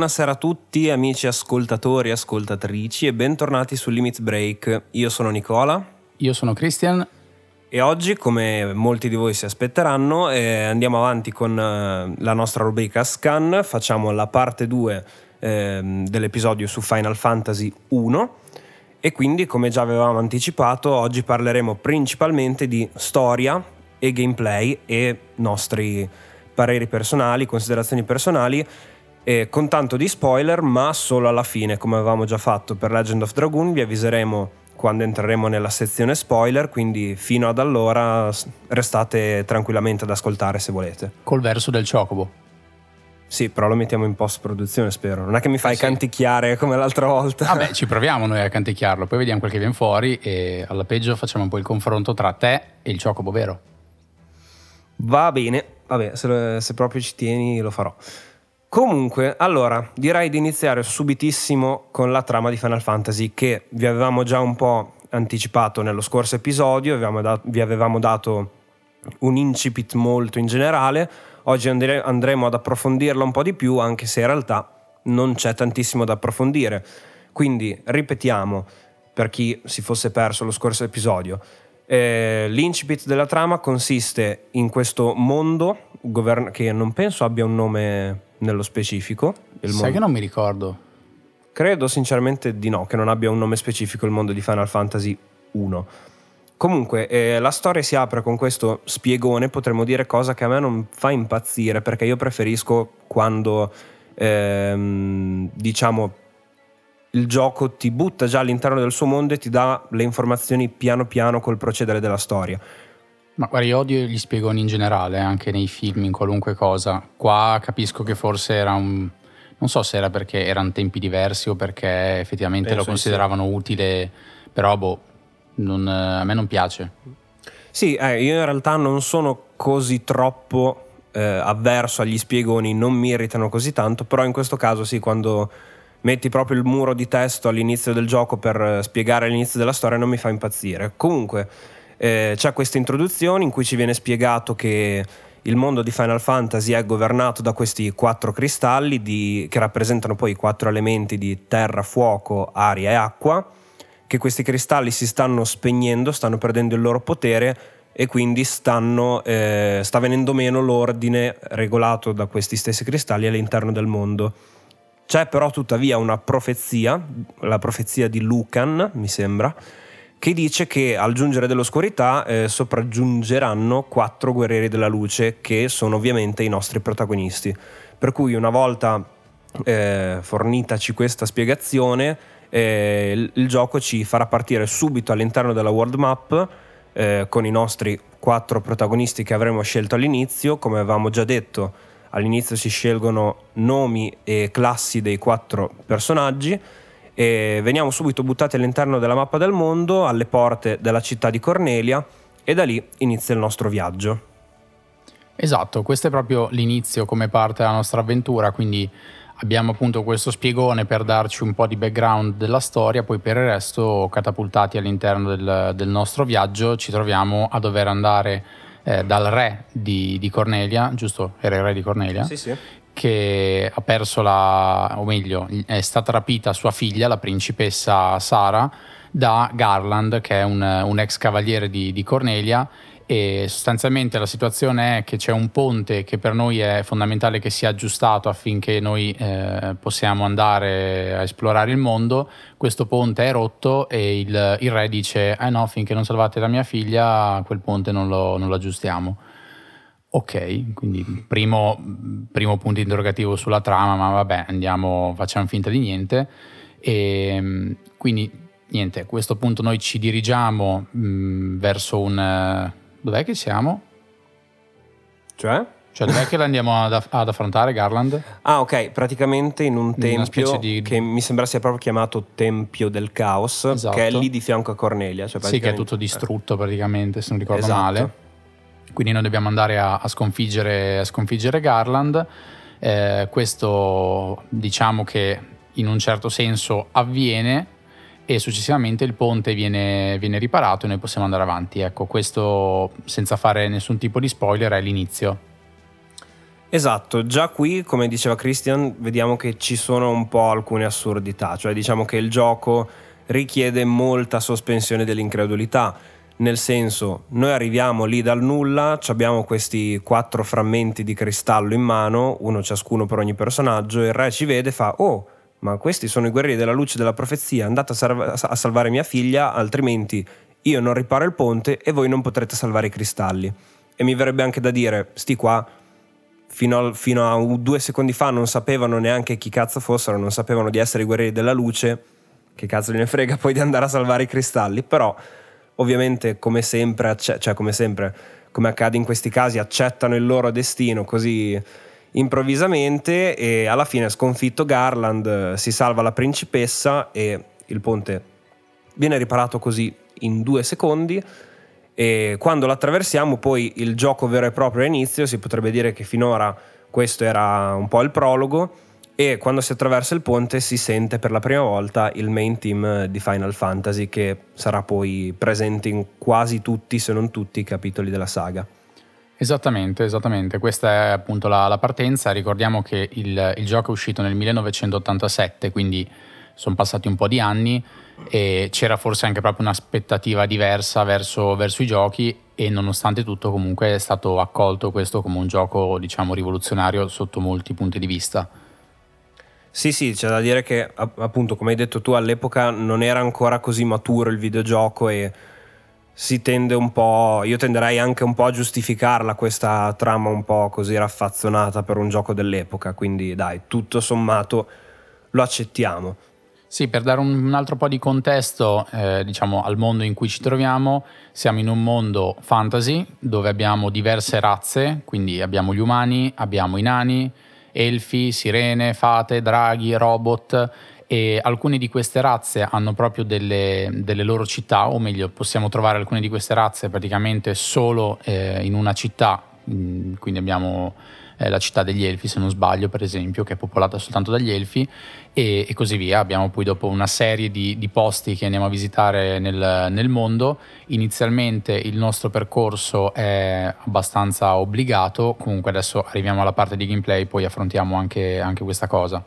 Buonasera a tutti amici ascoltatori e ascoltatrici e bentornati su Limit Break. Io sono Nicola. Io sono Christian. E oggi, come molti di voi si aspetteranno, eh, andiamo avanti con eh, la nostra rubrica Scan. Facciamo la parte 2 eh, dell'episodio su Final Fantasy 1 e quindi, come già avevamo anticipato, oggi parleremo principalmente di storia e gameplay e nostri pareri personali, considerazioni personali eh, con tanto di spoiler, ma solo alla fine, come avevamo già fatto per Legend of Dragoon, vi avviseremo quando entreremo nella sezione spoiler, quindi fino ad allora restate tranquillamente ad ascoltare se volete. Col verso del Chocobo. Sì, però lo mettiamo in post produzione, spero. Non è che mi fai sì. canticchiare come l'altra volta. Vabbè, ci proviamo noi a canticchiarlo, poi vediamo quel che viene fuori e alla peggio facciamo un po' il confronto tra te e il Chocobo vero. Va bene, vabbè, se, se proprio ci tieni lo farò. Comunque, allora, direi di iniziare subitissimo con la trama di Final Fantasy che vi avevamo già un po' anticipato nello scorso episodio, vi avevamo dato un incipit molto in generale, oggi andre- andremo ad approfondirla un po' di più anche se in realtà non c'è tantissimo da approfondire. Quindi ripetiamo per chi si fosse perso lo scorso episodio. Eh, l'incipit della trama consiste in questo mondo govern- che non penso abbia un nome nello specifico. Sai mondo. che non mi ricordo. Credo sinceramente di no, che non abbia un nome specifico il mondo di Final Fantasy 1. Comunque, eh, la storia si apre con questo spiegone, potremmo dire cosa che a me non fa impazzire, perché io preferisco quando, ehm, diciamo, il gioco ti butta già all'interno del suo mondo e ti dà le informazioni piano piano col procedere della storia. Ma guarda, io odio gli spiegoni in generale, anche nei film, in qualunque cosa. Qua capisco che forse era un... Non so se era perché erano tempi diversi o perché effettivamente Penso lo consideravano sì. utile, però boh, non, a me non piace. Sì, eh, io in realtà non sono così troppo eh, avverso agli spiegoni, non mi irritano così tanto, però in questo caso sì, quando metti proprio il muro di testo all'inizio del gioco per eh, spiegare l'inizio della storia non mi fa impazzire. Comunque eh, c'è questa introduzione in cui ci viene spiegato che il mondo di Final Fantasy è governato da questi quattro cristalli di, che rappresentano poi i quattro elementi di terra, fuoco, aria e acqua, che questi cristalli si stanno spegnendo, stanno perdendo il loro potere e quindi stanno, eh, sta venendo meno l'ordine regolato da questi stessi cristalli all'interno del mondo. C'è però tuttavia una profezia, la profezia di Lucan, mi sembra, che dice che al giungere dell'oscurità eh, sopraggiungeranno quattro guerrieri della luce che sono ovviamente i nostri protagonisti. Per cui una volta eh, fornitaci questa spiegazione, eh, il, il, gioco ci farà partire subito all'interno della world map eh, con i nostri quattro protagonisti che avremo scelto all'inizio, come avevamo già detto. All'inizio si scelgono nomi e classi dei quattro personaggi e veniamo subito buttati all'interno della mappa del mondo, alle porte della città di Cornelia e da lì inizia il nostro viaggio. Esatto, questo è proprio l'inizio come parte della nostra avventura, quindi abbiamo appunto questo spiegone per darci un po' di background della storia, poi per il resto catapultati all'interno del, del nostro viaggio ci troviamo a dover andare eh, dal re di, di, Cornelia, giusto? Era il re di Cornelia? Sì, sì che ha perso la, o meglio, è stata rapita sua figlia, la principessa Sara, da Garland, che è un, un ex cavaliere di, di Cornelia e sostanzialmente la situazione è che c'è un ponte che per noi è fondamentale che sia aggiustato affinché noi eh, possiamo andare a esplorare il mondo. Questo ponte è rotto e il, il re dice: Eh no, finché non salvate la mia figlia, quel ponte non lo, non lo aggiustiamo. Ok, quindi primo, primo, punto interrogativo sulla trama, ma vabbè, andiamo, facciamo finta di niente. E ehm, quindi niente, a questo punto noi ci dirigiamo mh, mm, verso un... Dov'è che siamo? Cioè? Cioè, dov'è che andiamo ad, ad, affrontare Garland? Ah, ok, praticamente in un tempio di... che mi sembra sia proprio chiamato Tempio del Caos, esatto. che è lì di fianco a Cornelia. Cioè sì, che è tutto distrutto praticamente, se non ricordo esatto. male. Quindi noi dobbiamo andare a, a, sconfiggere, a sconfiggere, Garland. Eh, questo diciamo che in un certo senso avviene e successivamente il ponte viene, viene, riparato e noi possiamo andare avanti. Ecco, questo senza fare nessun tipo di spoiler è l'inizio. Esatto, già qui, come diceva Christian, vediamo che ci sono un po' alcune assurdità, cioè diciamo che il gioco richiede molta sospensione dell'incredulità, nel senso noi arriviamo lì dal nulla, abbiamo questi quattro frammenti di cristallo in mano, uno ciascuno per ogni personaggio, il re ci vede e fa oh, ma questi sono i guerrieri della luce della profezia, andate a, salva- a salvare mia figlia, altrimenti io non riparo il ponte e voi non potrete salvare i cristalli. E mi verrebbe anche da dire, sti qua fino a, fino a due secondi fa non sapevano neanche chi cazzo fossero, non sapevano di essere i guerrieri della luce, che cazzo gliene frega poi di andare a salvare i cristalli, però ovviamente come sempre, cioè come sempre, come accade in questi casi, accettano il loro destino così improvvisamente e alla fine sconfitto Garland, si salva la principessa e il ponte viene riparato così in due secondi e quando lo attraversiamo poi il gioco vero e proprio inizio, si potrebbe dire che finora questo era un po' il prologo e quando si attraversa il ponte si sente per la prima volta il main team di Final Fantasy che sarà poi presente in quasi tutti, se non tutti, i capitoli della saga. Esattamente, esattamente, questa è appunto la, la partenza, ricordiamo che il, il gioco è uscito nel 1987, quindi sono passati un po' di anni e c'era forse anche proprio un'aspettativa diversa verso, verso, i giochi e nonostante tutto comunque è stato accolto questo come un gioco diciamo rivoluzionario sotto molti punti di vista. Sì, sì, c'è da dire che appunto come hai detto tu all'epoca non era ancora così maturo il videogioco e si tende un po', io tenderei anche un po' a giustificarla questa trama un po' così raffazzonata per un gioco dell'epoca, quindi dai, tutto sommato lo accettiamo. Sì, per dare un altro po' di contesto eh, diciamo, al mondo in cui ci troviamo, siamo in un mondo fantasy dove abbiamo diverse razze, quindi abbiamo gli umani, abbiamo i nani, elfi, sirene, fate, draghi, robot. E alcune di queste razze hanno proprio delle, delle loro città, o meglio possiamo trovare alcune di queste razze praticamente solo eh, in una città, mm, quindi abbiamo eh, la città degli Elfi, se non sbaglio, per esempio, che è popolata soltanto dagli Elfi, e, e così via. Abbiamo poi dopo una serie di, di posti che andiamo a visitare nel, nel, mondo. Inizialmente il nostro percorso è abbastanza obbligato, comunque adesso arriviamo alla parte di gameplay, poi affrontiamo anche, anche questa cosa.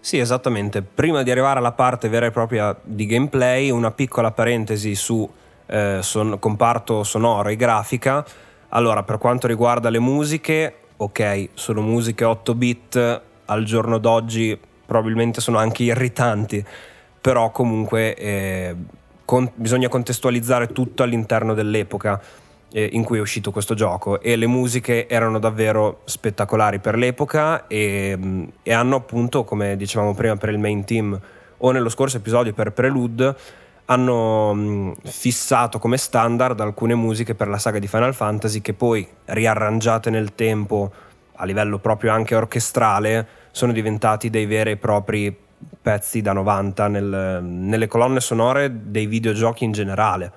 Sì, esattamente. Prima di arrivare alla parte vera e propria di gameplay, una piccola parentesi su eh, son, comparto sonoro e grafica. Allora, per quanto riguarda le musiche, ok, sono musiche 8 bit, al giorno d'oggi probabilmente sono anche irritanti, però comunque eh, con, bisogna contestualizzare tutto all'interno dell'epoca eh, in cui è uscito questo gioco. E le musiche erano davvero spettacolari per l'epoca e, mm, e hanno appunto, come dicevamo prima per il main team o nello scorso episodio per Prelude, hanno mm, fissato come standard alcune musiche per la saga di Final Fantasy che poi riarrangiate nel tempo a livello proprio anche orchestrale sono diventati dei veri e propri pezzi da 90 nel, nelle colonne sonore dei videogiochi in generale.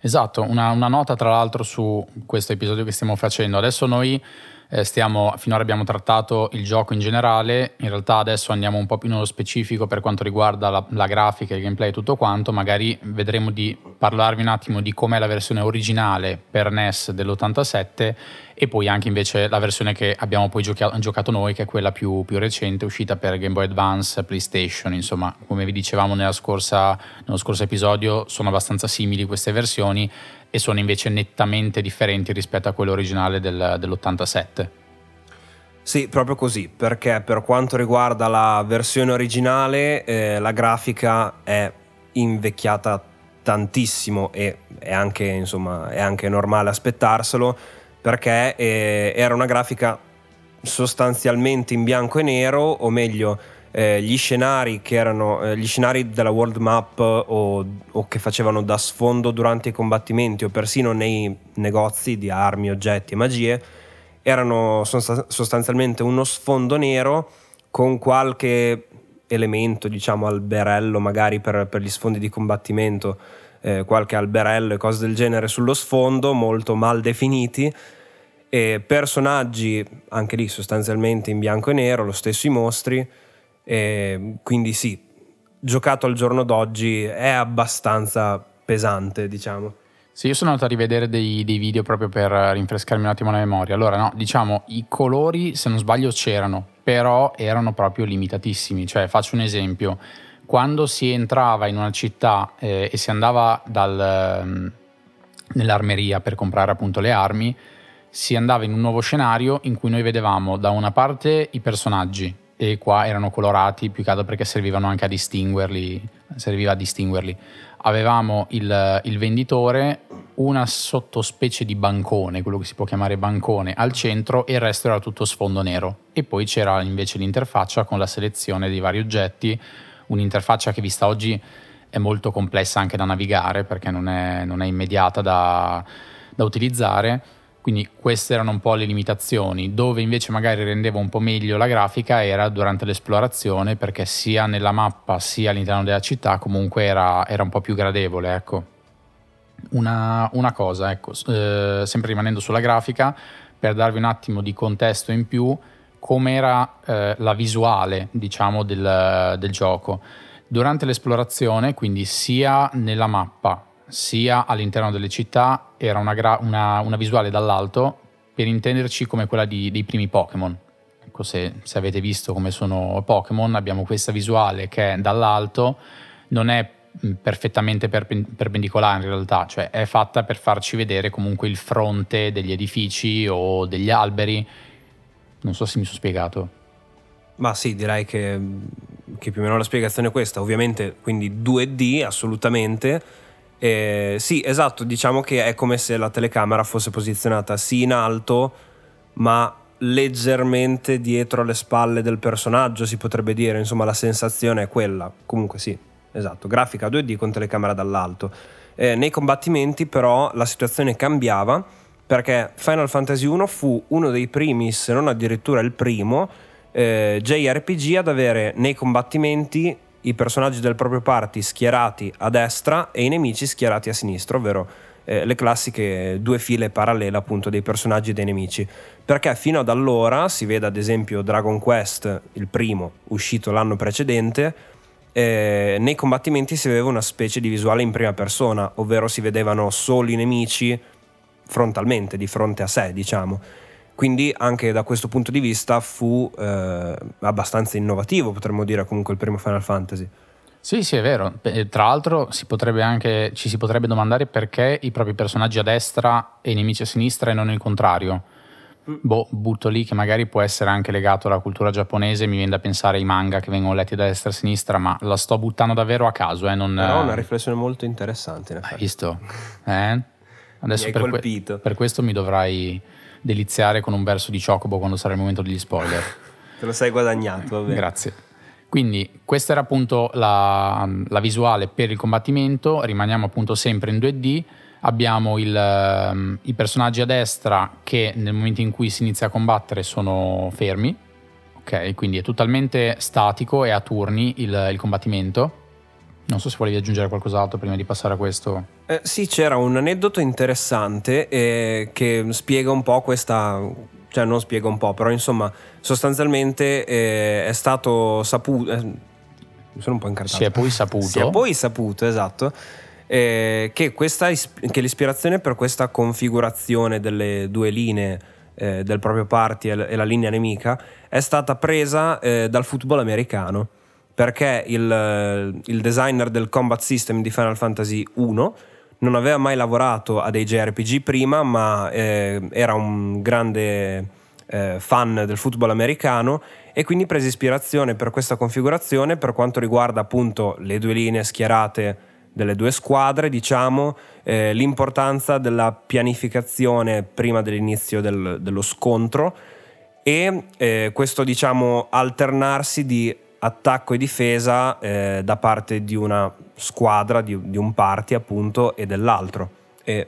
Esatto, una, una nota tra l'altro su questo episodio che stiamo facendo. Adesso noi eh, stiamo, finora abbiamo trattato il gioco in generale, in realtà adesso andiamo un po' più nello specifico per quanto riguarda la, la grafica, il gameplay e tutto quanto, magari vedremo di parlarvi un attimo di com'è la versione originale per NES dell'87 e poi anche invece la versione che abbiamo poi giocato, giocato noi, che è quella più, più, recente, uscita per Game Boy Advance, PlayStation, insomma, come vi dicevamo scorsa, nello scorso episodio, sono abbastanza simili queste versioni e sono invece nettamente differenti rispetto a quello originale del, dell'87. Sì, proprio così, perché per quanto riguarda la versione originale, eh, la grafica è invecchiata tantissimo e è anche, insomma, è anche normale aspettarselo, perché eh, era una grafica sostanzialmente in bianco e nero, o meglio, eh, gli scenari che erano eh, gli scenari della world map o, o, che facevano da sfondo durante i combattimenti o persino nei negozi di armi, oggetti e magie erano sostanzialmente uno sfondo nero con qualche elemento, diciamo alberello magari per, per gli sfondi di combattimento, eh, qualche alberello e cose del genere sullo sfondo, molto mal definiti. E personaggi anche lì sostanzialmente in bianco e nero, lo stesso i mostri, e quindi sì, giocato al giorno d'oggi è abbastanza pesante, diciamo. Sì, io sono andato a rivedere dei, dei, video proprio per rinfrescarmi un attimo la memoria. Allora, no, diciamo, i colori, se non sbaglio, c'erano, però erano proprio limitatissimi. Cioè, faccio un esempio. Quando si entrava in una città eh, e si andava dal, um, nell'armeria per comprare appunto le armi, si andava in un nuovo scenario in cui noi vedevamo da una parte i personaggi, e qua erano colorati più che altro perché servivano anche a distinguerli, serviva a distinguerli avevamo il, il, venditore, una sottospecie di bancone, quello che si può chiamare bancone, al centro e il resto era tutto sfondo nero. E poi c'era invece l'interfaccia con la selezione dei vari oggetti, un'interfaccia che vista oggi è molto complessa anche da navigare perché non è, non è immediata da, da utilizzare quindi queste erano un po' le limitazioni. Dove invece magari rendeva un po' meglio la grafica era durante l'esplorazione perché sia nella mappa sia all'interno della città comunque era, era un po' più gradevole. Ecco. Una, una cosa, ecco, eh, sempre rimanendo sulla grafica, per darvi un attimo di contesto in più, com'era eh, la visuale diciamo, del, del gioco. Durante l'esplorazione, quindi sia nella mappa sia all'interno delle città era una, gra- una, una visuale dall'alto, per intenderci come quella di, dei primi Pokémon. Ecco, se, se, avete visto come sono Pokémon, abbiamo questa visuale che dall'alto non è perfettamente perpendicolare in realtà, cioè è fatta per farci vedere comunque il fronte degli edifici o degli alberi. Non so se mi sono spiegato. Ma sì, direi che, che più o meno la spiegazione è questa. Ovviamente, quindi 2D assolutamente eh, sì, esatto, diciamo che è come se la telecamera fosse posizionata sì in alto, ma leggermente dietro le spalle del personaggio, si potrebbe dire, insomma la sensazione è quella. Comunque sì, esatto, grafica 2D con telecamera dall'alto. Eh, nei combattimenti però la situazione cambiava perché Final Fantasy 1 fu uno dei primi, se non addirittura il primo, eh, JRPG ad avere nei combattimenti i personaggi del proprio party schierati a destra e i nemici schierati a sinistra, ovvero eh, le classiche due file parallele appunto dei personaggi e dei nemici. Perché fino ad allora, si vede ad esempio Dragon Quest, il primo, uscito l'anno precedente, eh, nei combattimenti si aveva una specie di visuale in prima persona, ovvero si vedevano solo i nemici frontalmente, di fronte a sé, diciamo quindi anche da questo punto di vista fu eh, abbastanza innovativo, potremmo dire comunque il primo Final Fantasy. Sì, sì, è vero. Tra l'altro si anche, ci si potrebbe domandare perché i propri personaggi a destra e i nemici a sinistra e non il contrario. Mm. Boh, butto lì che magari può essere anche legato alla cultura giapponese, mi viene da pensare ai manga che vengono letti da destra e a sinistra, ma la sto buttando davvero a caso. Eh, non, Però è una riflessione molto interessante. In Hai visto? Eh? Adesso per, que- per questo mi dovrai deliziare con un verso di Chocobo quando sarà il momento degli spoiler. Te lo sei guadagnato, vabbè. Grazie. Quindi questa era appunto la, la, visuale per il combattimento, rimaniamo appunto sempre in 2D, abbiamo il, um, i personaggi a destra che nel momento in cui si inizia a combattere sono fermi, ok? Quindi è totalmente statico e a turni il, il combattimento non so se volevi aggiungere qualcos'altro prima di passare a questo. Eh, sì, c'era un aneddoto interessante eh, che spiega un po' questa, cioè non spiega un po', però insomma sostanzialmente eh, è stato saputo, eh, mi sono un po' incartato. Si è poi saputo. Si è poi saputo, esatto, eh, che, questa, che l'ispirazione per questa configurazione delle due linee eh, del proprio party e la linea nemica è stata presa dal football americano perché il, il designer del combat system di Final Fantasy 1 non aveva mai lavorato a dei JRPG prima, ma eh, era un grande eh, fan del football americano e quindi prese ispirazione per questa configurazione per quanto riguarda appunto le due linee schierate delle due squadre, diciamo, eh, l'importanza della pianificazione prima dell'inizio del, dello scontro e eh, questo diciamo alternarsi di attacco e difesa eh, da parte di una squadra, di, di, un party appunto e dell'altro. In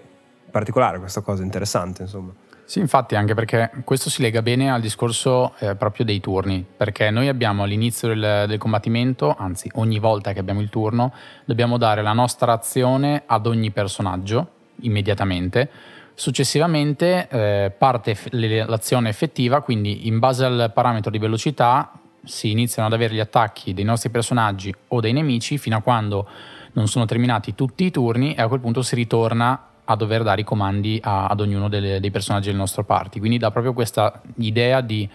particolare questa cosa è interessante insomma. Sì, infatti, anche perché questo si lega bene al discorso eh, proprio dei turni, perché noi abbiamo all'inizio del, del, combattimento, anzi ogni volta che abbiamo il turno, dobbiamo dare la nostra azione ad ogni personaggio immediatamente. Successivamente eh, parte l'azione effettiva, quindi in base al parametro di velocità si iniziano ad avere gli attacchi dei nostri personaggi o dei nemici fino a quando non sono terminati tutti i turni e a quel punto si ritorna a dover dare i comandi a, ad ognuno delle, dei personaggi del nostro party. Quindi dà proprio questa idea di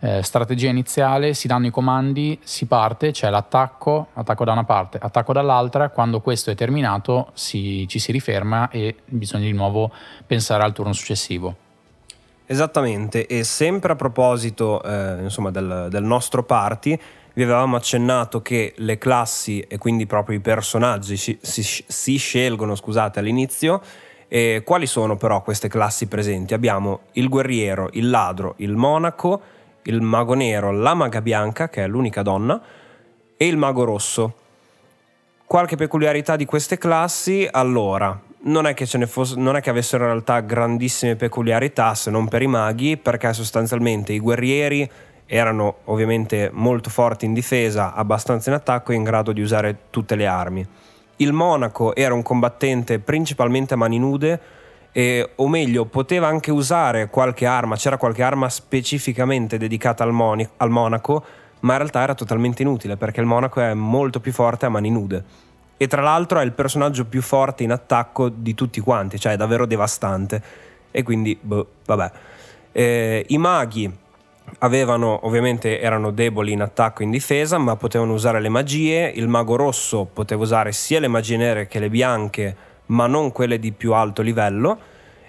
eh, strategia iniziale, si danno i comandi, si parte, c'è l'attacco, attacco da una parte, attacco dall'altra, quando questo è terminato si, ci si riferma e bisogna di nuovo pensare al turno successivo. Esattamente, e sempre a proposito eh, insomma, del, del nostro party, vi avevamo accennato che le classi e quindi proprio i personaggi si, si, si scelgono scusate, all'inizio. E quali sono però queste classi presenti? Abbiamo il guerriero, il ladro, il monaco, il mago nero, la maga bianca, che è l'unica donna, e il mago rosso. Qualche peculiarità di queste classi? Allora, non è che, ce ne fosse, non è che avessero in realtà grandissime peculiarità se non per i maghi, perché sostanzialmente i guerrieri erano ovviamente molto forti in difesa, abbastanza in attacco e in grado di usare tutte le armi. Il monaco era un combattente principalmente a mani nude, e, o meglio, poteva anche usare qualche arma, c'era qualche arma specificamente dedicata al, moni- al monaco, ma in realtà era totalmente inutile perché il monaco è molto più forte a mani nude. E tra l'altro è il personaggio più forte in attacco di tutti quanti, cioè è davvero devastante. E quindi, boh, vabbè. Eh, I maghi avevano ovviamente erano deboli in attacco e in difesa, ma potevano usare le magie. Il mago rosso poteva usare sia le magie nere che le bianche, ma non quelle di più alto livello.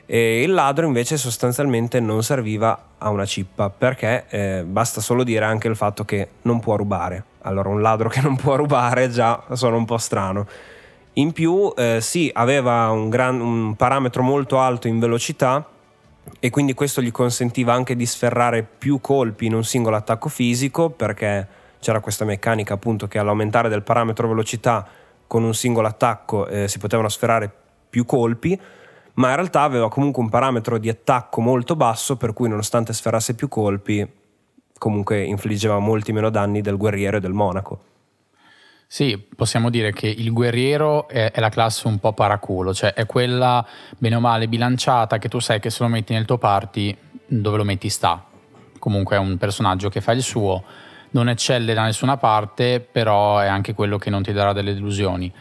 E il ladro invece sostanzialmente non serviva a una cippa perché eh, basta solo dire anche il fatto che non può rubare. Allora un ladro che non può rubare già sono un po' strano. In più eh, sì, aveva un, gran, un parametro molto alto in velocità, e quindi questo gli consentiva anche di sferrare più colpi in un singolo attacco fisico perché c'era questa meccanica appunto che all'aumentare del parametro velocità con un singolo attacco eh, si potevano sferrare più colpi ma in realtà aveva comunque un parametro di attacco molto basso per cui nonostante sferrasse più colpi comunque infliggeva molti meno danni del guerriero e del monaco. Sì, possiamo dire che il guerriero è, è, la classe un po' paraculo, cioè è quella bene o male bilanciata che tu sai che se lo metti nel tuo party dove lo metti sta. Comunque è un personaggio che fa il suo, non eccelle da nessuna parte, però è anche quello che non ti darà delle delusioni.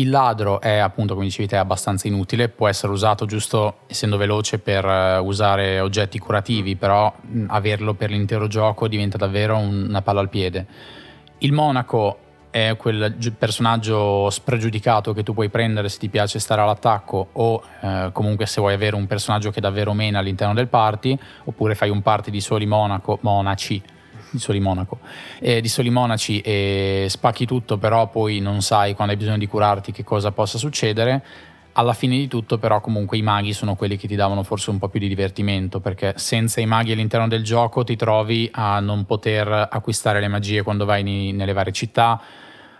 Il ladro è appunto, come dicevi te, abbastanza inutile, può essere usato giusto essendo veloce per eh, usare oggetti curativi, però averlo per l'intero gioco diventa davvero una palla al piede. Il monaco è quel personaggio spregiudicato che tu puoi prendere se ti piace stare all'attacco o eh, comunque se vuoi avere un personaggio che davvero mena all'interno del party oppure fai un party di soli monaco, monaci di soli monaco. Eh, di soli monaci e spacchi tutto però poi non sai quando hai bisogno di curarti che cosa possa succedere. Alla fine di tutto però comunque i maghi sono quelli che ti davano forse un po' più di divertimento perché senza i maghi all'interno del gioco ti trovi a non poter acquistare le magie quando vai ni, nelle varie città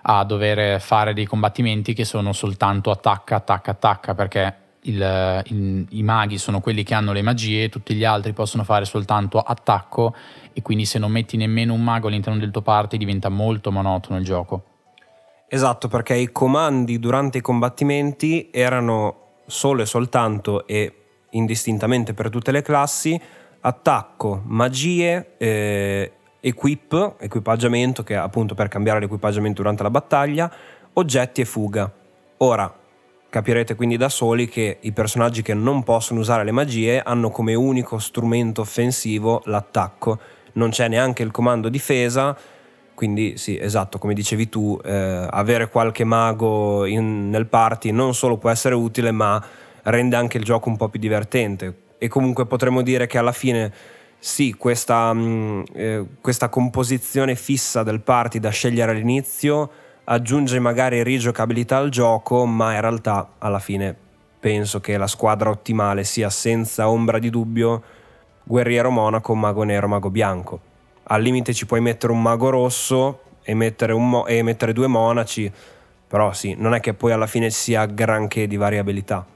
a dover fare dei combattimenti che sono soltanto attacca, attacca, attacca perché il, il, i maghi sono quelli che hanno le magie, tutti gli altri possono fare soltanto attacco e quindi se non metti nemmeno un mago all'interno del tuo party diventa molto monotono il gioco. Esatto, perché i comandi durante i combattimenti erano solo e soltanto e indistintamente per tutte le classi attacco, magie, eh, equip, equipaggiamento, che è appunto per cambiare l'equipaggiamento durante la battaglia, oggetti e fuga. Ora, capirete quindi da soli che i personaggi che non possono usare le magie hanno come unico strumento offensivo l'attacco. Non c'è neanche il comando difesa, quindi sì, esatto, come dicevi tu, eh, avere qualche mago in, nel party non solo può essere utile, ma rende anche il gioco un po' più divertente. E comunque potremmo dire che alla fine sì, questa, mh, mm, eh, questa composizione fissa del party da scegliere all'inizio aggiunge magari rigiocabilità al gioco, ma in realtà alla fine penso che la squadra ottimale sia senza ombra di dubbio guerriero monaco, mago nero, mago bianco al limite ci puoi mettere un mago rosso e mettere, mo- e mettere due monaci, però sì, non è che poi alla fine sia granché di variabilità.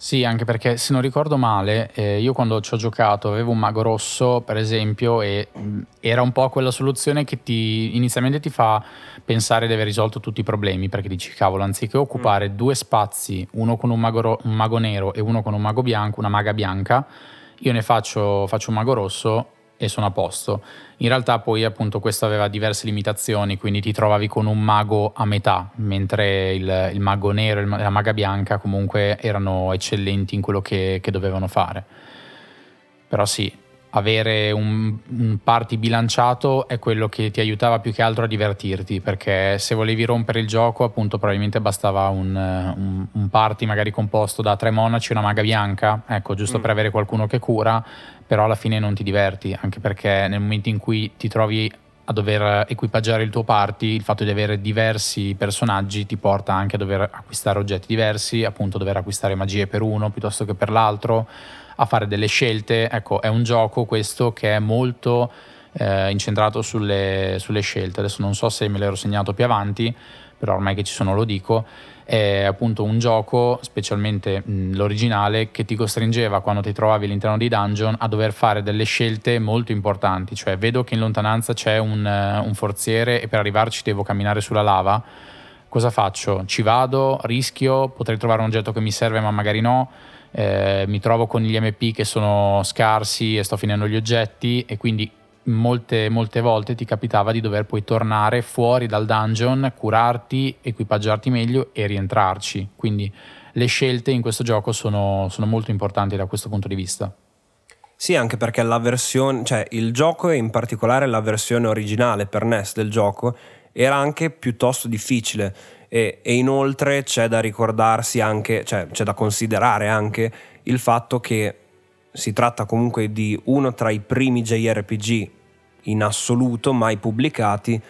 Sì, anche perché se non ricordo male, eh, io quando ci ho giocato avevo un mago rosso, per esempio, e mh, era un po' quella soluzione che ti, inizialmente ti fa pensare di aver risolto tutti i problemi, perché dici, cavolo, anziché occupare mm. due spazi, uno con un mago, ro- un mago, nero e uno con un mago bianco, una maga bianca, io ne faccio, faccio un mago rosso e sono a posto. In realtà poi appunto questo aveva diverse limitazioni, quindi ti trovavi con un mago a metà, mentre il, il mago nero e la maga bianca comunque erano eccellenti in quello che, che dovevano fare. Però sì, avere un, un, party bilanciato è quello che ti aiutava più che altro a divertirti perché se volevi rompere il gioco appunto probabilmente bastava un, un, un party magari composto da tre monaci e una maga bianca ecco giusto mm. per avere qualcuno che cura però alla fine non ti diverti anche perché nel momento in cui ti trovi a dover equipaggiare il tuo party, il fatto di avere diversi personaggi ti porta anche a dover acquistare oggetti diversi, appunto dover acquistare magie per uno piuttosto che per l'altro, a fare delle scelte. Ecco, è un gioco questo che è molto eh, incentrato sulle, sulle, scelte. Adesso non so se me l'ero segnato più avanti, però ormai che ci sono lo dico. È appunto un gioco, specialmente mh, l'originale, che ti costringeva quando ti trovavi all'interno dei dungeon a dover fare delle scelte molto importanti. Cioè, vedo che in lontananza c'è un, uh, un forziere e per arrivarci devo camminare sulla lava. Cosa faccio? Ci vado, rischio, potrei trovare un oggetto che mi serve ma magari no eh, mi trovo con gli MP che sono scarsi e sto finendo gli oggetti e quindi molte, molte volte ti capitava di dover poi tornare fuori dal dungeon, curarti, equipaggiarti meglio e rientrarci. Quindi le scelte in questo gioco sono, sono molto importanti da questo punto di vista. Sì, anche perché la versione, cioè il gioco e in particolare la versione originale per NES del gioco era anche piuttosto difficile e, e inoltre c'è da ricordarsi anche, cioè c'è da considerare anche il fatto che si tratta comunque di uno tra i primi JRPG in assoluto mai pubblicati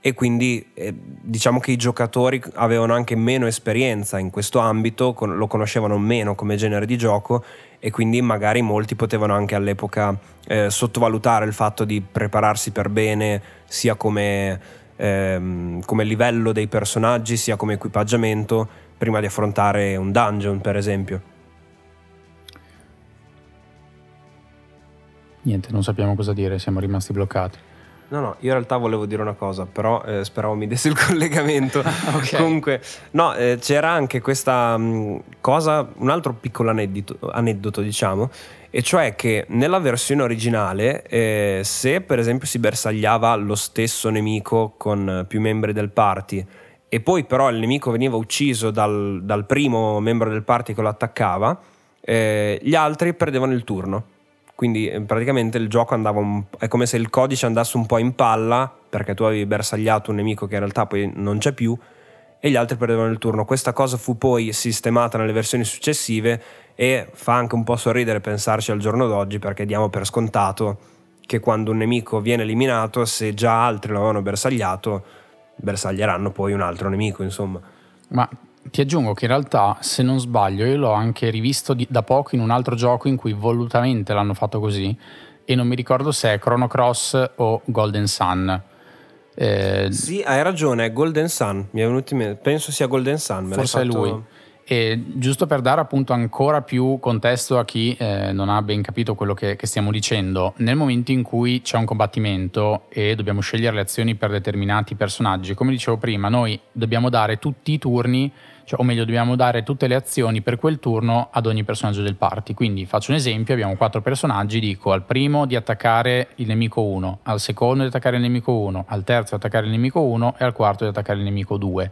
e quindi eh, diciamo che i giocatori avevano anche meno esperienza in questo ambito, con, lo conoscevano meno come genere di gioco e quindi magari molti potevano anche all'epoca eh, sottovalutare il fatto di prepararsi per bene sia come ehm, come livello dei personaggi sia come equipaggiamento prima di affrontare un dungeon per esempio. Niente, non sappiamo cosa dire, siamo rimasti bloccati. No, no, io in realtà volevo dire una cosa, però eh, speravo mi desse il collegamento. okay. Comunque, no, eh, c'era anche questa mh, mm, cosa, un altro piccolo aneddoto, aneddoto, diciamo, e cioè che nella versione originale, eh, se per esempio si bersagliava lo stesso nemico con più membri del party, e poi però il nemico veniva ucciso dal, dal primo membro del party che lo attaccava, eh, gli altri perdevano il turno quindi eh, praticamente il gioco andava un, è come se il codice andasse un po' in palla perché tu avevi bersagliato un nemico che in realtà poi non c'è più e gli altri perdevano il turno. Questa cosa fu poi sistemata nelle versioni successive e fa anche un po' sorridere pensarci al giorno d'oggi perché diamo per scontato che quando un nemico viene eliminato, se già altri lo avevano bersagliato, bersaglieranno poi un altro nemico, insomma. Ma ti aggiungo che in realtà, se non sbaglio, io l'ho anche rivisto di, da poco in un altro gioco in cui volutamente l'hanno fatto così e non mi ricordo se è Chrono Cross o Golden Sun. Eh, sì, hai ragione, è Golden Sun, mi è venuto in mente, penso sia Golden Sun. Forse fatto... è lui. E giusto per dare appunto ancora più contesto a chi eh, non ha ben capito quello che, che, stiamo dicendo, nel momento in cui c'è un combattimento e dobbiamo scegliere le azioni per determinati personaggi, come dicevo prima, noi dobbiamo dare tutti i turni cioè, o meglio dobbiamo dare tutte le azioni per quel turno ad ogni personaggio del party. Quindi faccio un esempio, abbiamo quattro personaggi, dico al primo di attaccare il nemico 1, al secondo di attaccare il nemico 1, al terzo di attaccare il nemico 1 e al quarto di attaccare il nemico 2.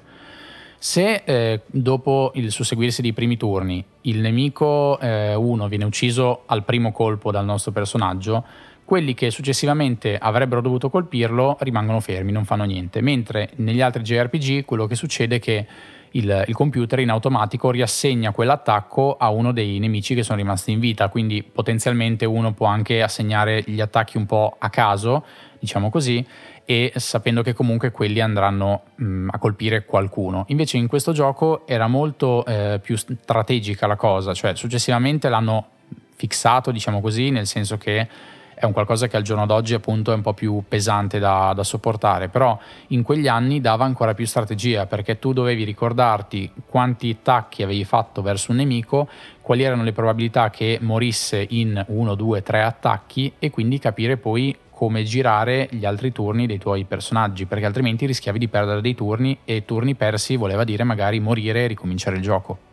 Se eh, dopo il susseguirsi dei primi turni il nemico 1 eh, viene ucciso al primo colpo dal nostro personaggio, quelli che successivamente avrebbero dovuto colpirlo rimangono fermi, non fanno niente, mentre negli altri JRPG quello che succede è che il, il, computer in automatico riassegna quell'attacco a uno dei nemici che sono rimasti in vita, quindi potenzialmente uno può anche assegnare gli attacchi un po' a caso, diciamo così, e sapendo che comunque quelli andranno mh, a colpire qualcuno. Invece in questo gioco era molto eh, più strategica la cosa, cioè successivamente l'hanno fissato, diciamo così, nel senso che è un qualcosa che al giorno d'oggi appunto è un po' più pesante da, da, sopportare, però in quegli anni dava ancora più strategia perché tu dovevi ricordarti quanti attacchi avevi fatto verso un nemico, quali erano le probabilità che morisse in uno, due, tre attacchi e quindi capire poi come girare gli altri turni dei tuoi personaggi, perché altrimenti rischiavi di perdere dei turni e turni persi voleva dire magari morire e ricominciare il gioco.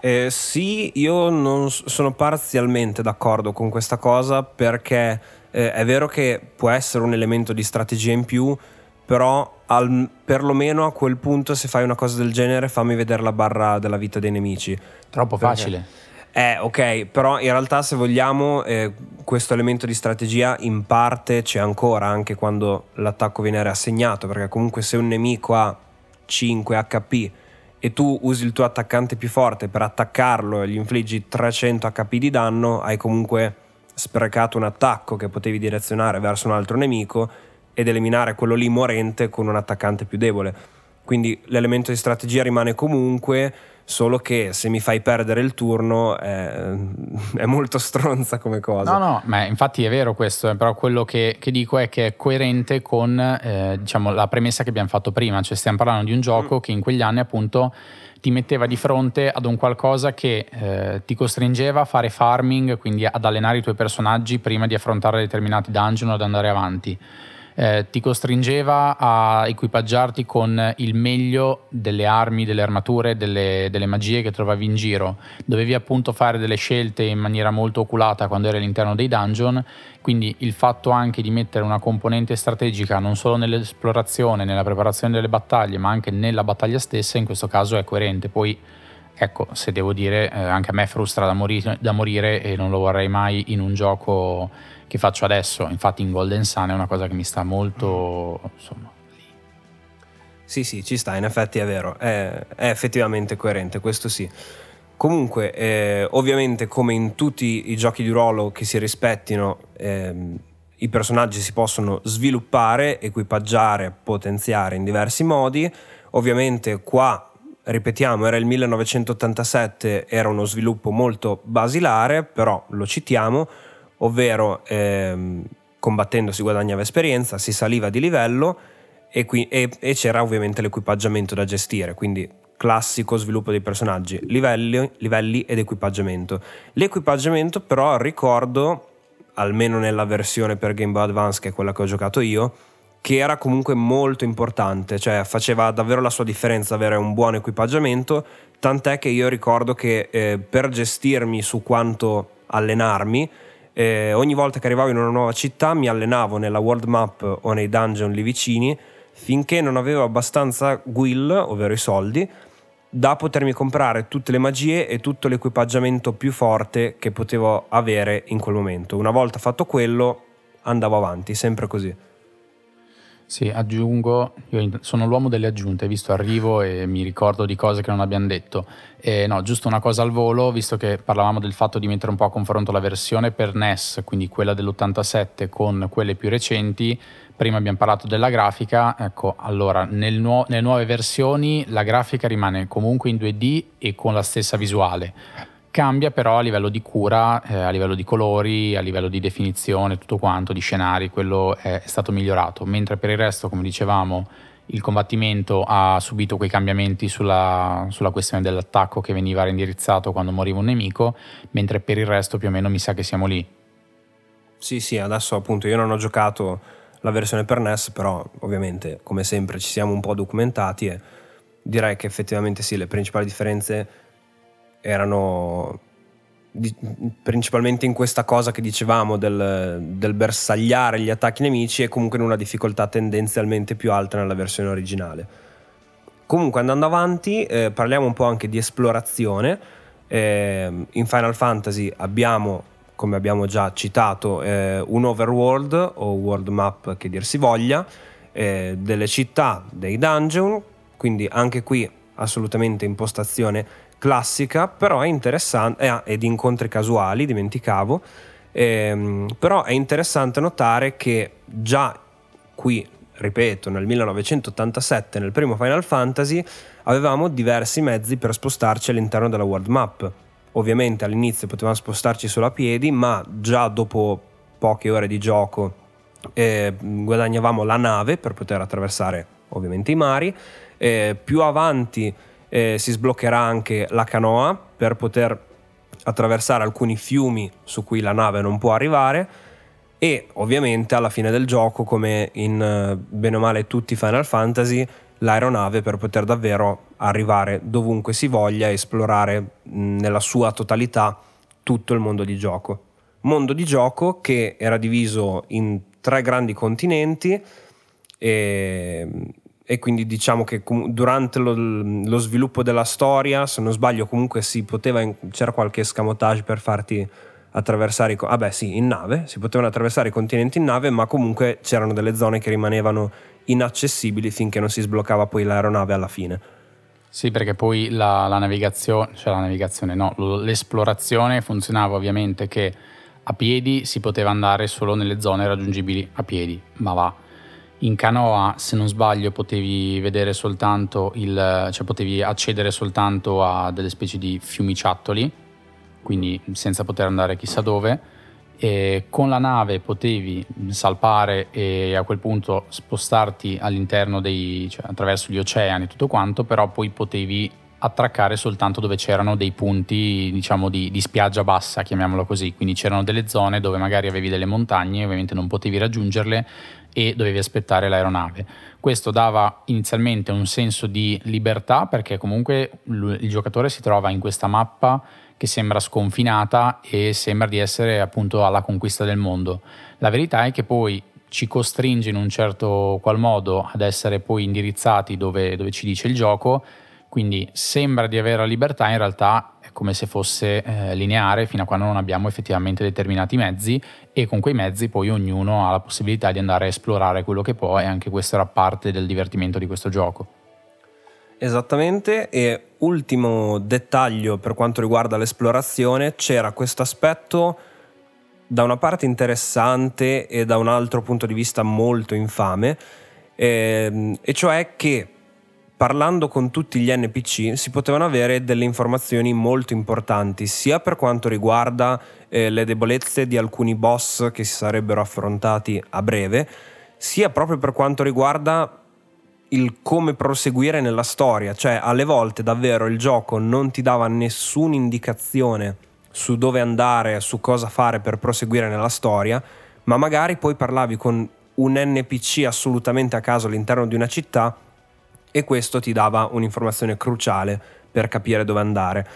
Eh, sì, io non sono parzialmente d'accordo con questa cosa perché eh, è vero che può essere un elemento di strategia in più, però al, perlomeno a quel punto se fai una cosa del genere fammi vedere la barra della vita dei nemici. Troppo Perché? facile. Eh, ok, però in realtà se vogliamo eh, questo elemento di strategia in parte c'è ancora anche quando l'attacco viene rassegnato, perché comunque se un nemico ha 5 HP e tu usi il tuo attaccante più forte per attaccarlo e gli infliggi 300 HP di danno, hai comunque sprecato un attacco che potevi direzionare verso un altro nemico ed eliminare quello lì morente con un attaccante più debole. Quindi l'elemento di strategia rimane comunque, solo che se mi fai perdere il turno è, è molto stronza come cosa. No, no, ma infatti è vero questo, eh, però quello che, che dico è che è coerente con eh, diciamo, la premessa che abbiamo fatto prima, cioè stiamo parlando di un gioco mm. che in quegli anni appunto ti metteva di fronte ad un qualcosa che eh, ti costringeva a fare farming, quindi ad allenare i tuoi personaggi prima di affrontare determinati dungeon o ad andare avanti eh, ti costringeva a equipaggiarti con il meglio delle armi, delle armature, delle, delle, magie che trovavi in giro. Dovevi appunto fare delle scelte in maniera molto oculata quando eri all'interno dei dungeon, quindi il fatto anche di mettere una componente strategica non solo nell'esplorazione, nella preparazione delle battaglie, ma anche nella battaglia stessa, in questo caso è coerente. Poi ecco, se devo dire, eh, anche a me frustra da morire, da morire, e non lo vorrei mai in un gioco che faccio adesso. Infatti in Golden Sun è una cosa che mi sta molto, insomma, Sì, sì, ci sta, in effetti è vero, è, è effettivamente coerente, questo sì. Comunque, eh, ovviamente come in tutti i giochi di ruolo che si rispettino, eh, i personaggi si possono sviluppare, equipaggiare, potenziare in diversi modi. Ovviamente qua, ripetiamo, era il 1987, era uno sviluppo molto basilare, però lo citiamo, ovvero ehm, combattendo si guadagnava esperienza, si saliva di livello e, qui, e, e c'era ovviamente l'equipaggiamento da gestire, quindi classico sviluppo dei personaggi, livelli, livelli ed equipaggiamento. L'equipaggiamento però ricordo, almeno nella versione per Game Boy Advance che è quella che ho giocato io, che era comunque molto importante, cioè faceva davvero la sua differenza avere un buon equipaggiamento, tant'è che io ricordo che eh, per gestirmi su quanto allenarmi, eh, ogni volta che arrivavo in una nuova città mi allenavo nella world map o nei dungeon lì vicini finché non avevo abbastanza guild, ovvero i soldi, da potermi comprare tutte le magie e tutto l'equipaggiamento più forte che potevo avere in quel momento. Una volta fatto quello, andavo avanti, sempre così. Sì, aggiungo, io sono l'uomo delle aggiunte, visto arrivo e mi ricordo di cose che non abbiamo detto. E no, giusto una cosa al volo, visto che parlavamo del fatto di mettere un po' a confronto la versione per NES, quindi quella dell'87 con quelle più recenti, prima abbiamo parlato della grafica, ecco, allora nel nu- nelle nuove versioni la grafica rimane comunque in 2D e con la stessa visuale Cambia però a livello di cura, eh, a livello di colori, a livello di definizione, tutto quanto, di scenari, quello è stato migliorato, mentre per il resto, come dicevamo, il combattimento ha subito quei cambiamenti sulla, sulla, questione dell'attacco che veniva reindirizzato quando moriva un nemico, mentre per il resto più o meno mi sa che siamo lì. Sì, sì, adesso appunto io non ho giocato la versione per NES, però ovviamente come sempre ci siamo un po' documentati e direi che effettivamente sì, le principali differenze erano principalmente in questa cosa che dicevamo del, del, bersagliare gli attacchi nemici e comunque in una difficoltà tendenzialmente più alta nella versione originale. Comunque andando avanti eh, parliamo un po' anche di esplorazione. Eh, in Final Fantasy abbiamo, come abbiamo già citato, eh, un overworld o world map che dir si voglia, eh, delle città, dei dungeon, quindi anche qui assolutamente impostazione classica, però è interessante, eh, ed incontri casuali, dimenticavo, ehm, però è interessante notare che già qui, ripeto, nel 1987, nel primo Final Fantasy, avevamo diversi mezzi per spostarci all'interno della world map. Ovviamente all'inizio potevamo spostarci solo a piedi, ma già dopo poche ore di gioco eh, guadagnavamo la nave per poter attraversare ovviamente i mari. Eh, più avanti eh, si sbloccherà anche la canoa per poter attraversare alcuni fiumi su cui la nave non può arrivare e ovviamente alla fine del gioco come in eh, bene o male tutti i Final Fantasy l'aeronave per poter davvero arrivare dovunque si voglia e esplorare nella sua totalità tutto il mondo di gioco. mondo di gioco che era diviso in tre grandi continenti e, e quindi diciamo che durante lo, lo, sviluppo della storia, se non sbaglio comunque si poteva, c'era qualche escamotage per farti attraversare, i, ah sì, in nave, si potevano attraversare i continenti in nave, ma comunque c'erano delle zone che rimanevano inaccessibili finché non si sbloccava poi l'aeronave alla fine. Sì, perché poi la, la navigazione, cioè la navigazione no, l'esplorazione funzionava ovviamente che a piedi si poteva andare solo nelle zone raggiungibili a piedi, ma va. In canoa, se non sbaglio, potevi il, cioè potevi accedere soltanto a delle specie di fiumiciattoli, quindi senza poter andare chissà dove e con la nave potevi salpare e a quel punto spostarti all'interno dei, cioè attraverso gli oceani e tutto quanto, però poi potevi attraccare soltanto dove c'erano dei punti diciamo di, di, spiaggia bassa, chiamiamolo così, quindi c'erano delle zone dove magari avevi delle montagne, ovviamente non potevi raggiungerle e dovevi aspettare l'aeronave. Questo dava inizialmente un senso di libertà perché comunque il giocatore si trova in questa mappa che sembra sconfinata e sembra di essere appunto alla conquista del mondo. La verità è che poi ci costringe in un certo qual modo ad essere poi indirizzati dove, dove ci dice il gioco, quindi sembra di avere la libertà, in realtà come se fosse eh, lineare fino a quando non abbiamo effettivamente determinati mezzi e con quei mezzi poi ognuno ha la possibilità di andare a esplorare quello che può e anche questo era parte del divertimento di questo gioco. Esattamente, e ultimo dettaglio per quanto riguarda l'esplorazione, c'era questo aspetto da una parte interessante e da un altro punto di vista molto infame, eh, e cioè che parlando con tutti gli NPC si potevano avere delle informazioni molto importanti, sia per quanto riguarda eh, le debolezze di alcuni boss che si sarebbero affrontati a breve, sia proprio per quanto riguarda il come proseguire nella storia, cioè alle volte davvero il gioco non ti dava nessuna indicazione su dove andare, su cosa fare per proseguire nella storia, ma magari poi parlavi con un NPC assolutamente a caso all'interno di una città e questo ti dava un'informazione cruciale per capire dove andare.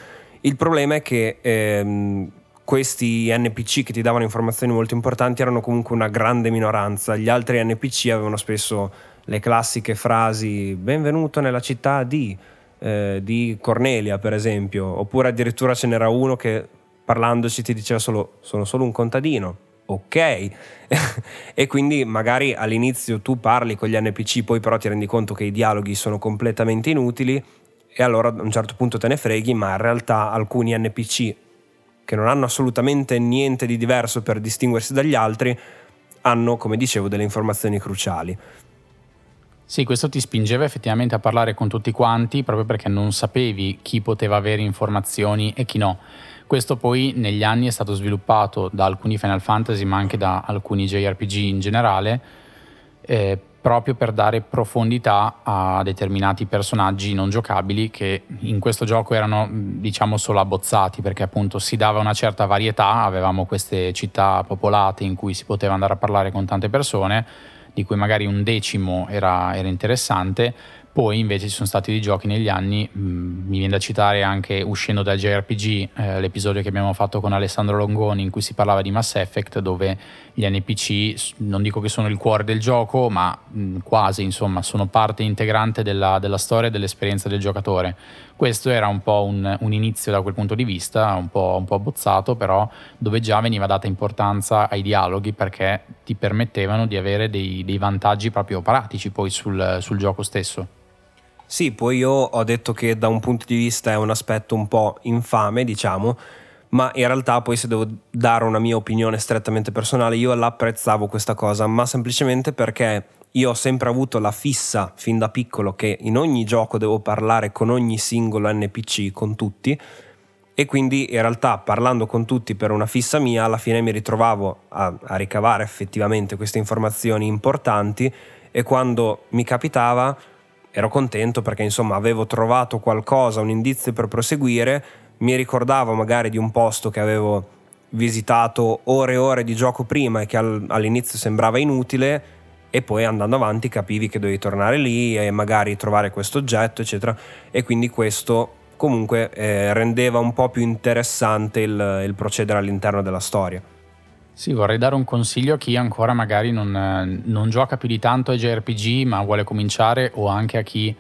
Il problema è che ehm, questi NPC che ti davano informazioni molto importanti erano comunque una grande minoranza, gli altri NPC avevano spesso le classiche frasi benvenuto nella città di, eh, di Cornelia per esempio, oppure addirittura ce n'era uno che parlandoci ti diceva solo sono solo un contadino, ok e quindi magari all'inizio tu parli con gli NPC poi però ti rendi conto che i dialoghi sono completamente inutili e allora a un certo punto te ne freghi ma in realtà alcuni NPC che non hanno assolutamente niente di diverso per distinguersi dagli altri hanno come dicevo delle informazioni cruciali sì, questo ti spingeva effettivamente a parlare con tutti quanti proprio perché non sapevi chi poteva avere informazioni e chi no. Questo poi negli anni è stato sviluppato da alcuni Final Fantasy ma anche da alcuni JRPG in generale eh, proprio per dare profondità a determinati personaggi non giocabili che in questo gioco erano diciamo solo abbozzati perché appunto si dava una certa varietà, avevamo queste città popolate in cui si poteva andare a parlare con tante persone di cui magari un decimo era, era interessante, poi invece ci sono stati dei giochi negli anni, mi viene da citare anche uscendo dal JRPG eh, l'episodio che abbiamo fatto con Alessandro Longoni in cui si parlava di Mass Effect dove gli NPC non dico che sono il cuore del gioco ma mh, quasi insomma sono parte integrante della, della storia e dell'esperienza del giocatore. Questo era un po' un, un inizio da quel punto di vista, un po', un po' abbozzato però dove già veniva data importanza ai dialoghi perché ti permettevano di avere dei, dei vantaggi proprio pratici poi sul, sul gioco stesso. Sì, poi io ho detto che da un punto di vista è un aspetto un po' infame, diciamo, ma in realtà poi se devo dare una mia opinione strettamente personale, io l'apprezzavo questa cosa, ma semplicemente perché io ho sempre avuto la fissa fin da piccolo che in ogni gioco devo parlare con ogni singolo NPC, con tutti, e quindi in realtà parlando con tutti per una fissa mia, alla fine mi ritrovavo a, a ricavare effettivamente queste informazioni importanti e quando mi capitava ero contento perché insomma avevo trovato qualcosa, un indizio per proseguire, mi ricordavo magari di un posto che avevo visitato ore e ore di gioco prima e che all'inizio sembrava inutile e poi andando avanti capivi che dovevi tornare lì e magari trovare questo oggetto eccetera e quindi questo comunque eh, rendeva un po' più interessante il, il procedere all'interno della storia. Sì, vorrei dare un consiglio a chi ancora magari non, non gioca più di tanto ai JRPG ma vuole cominciare o anche a chi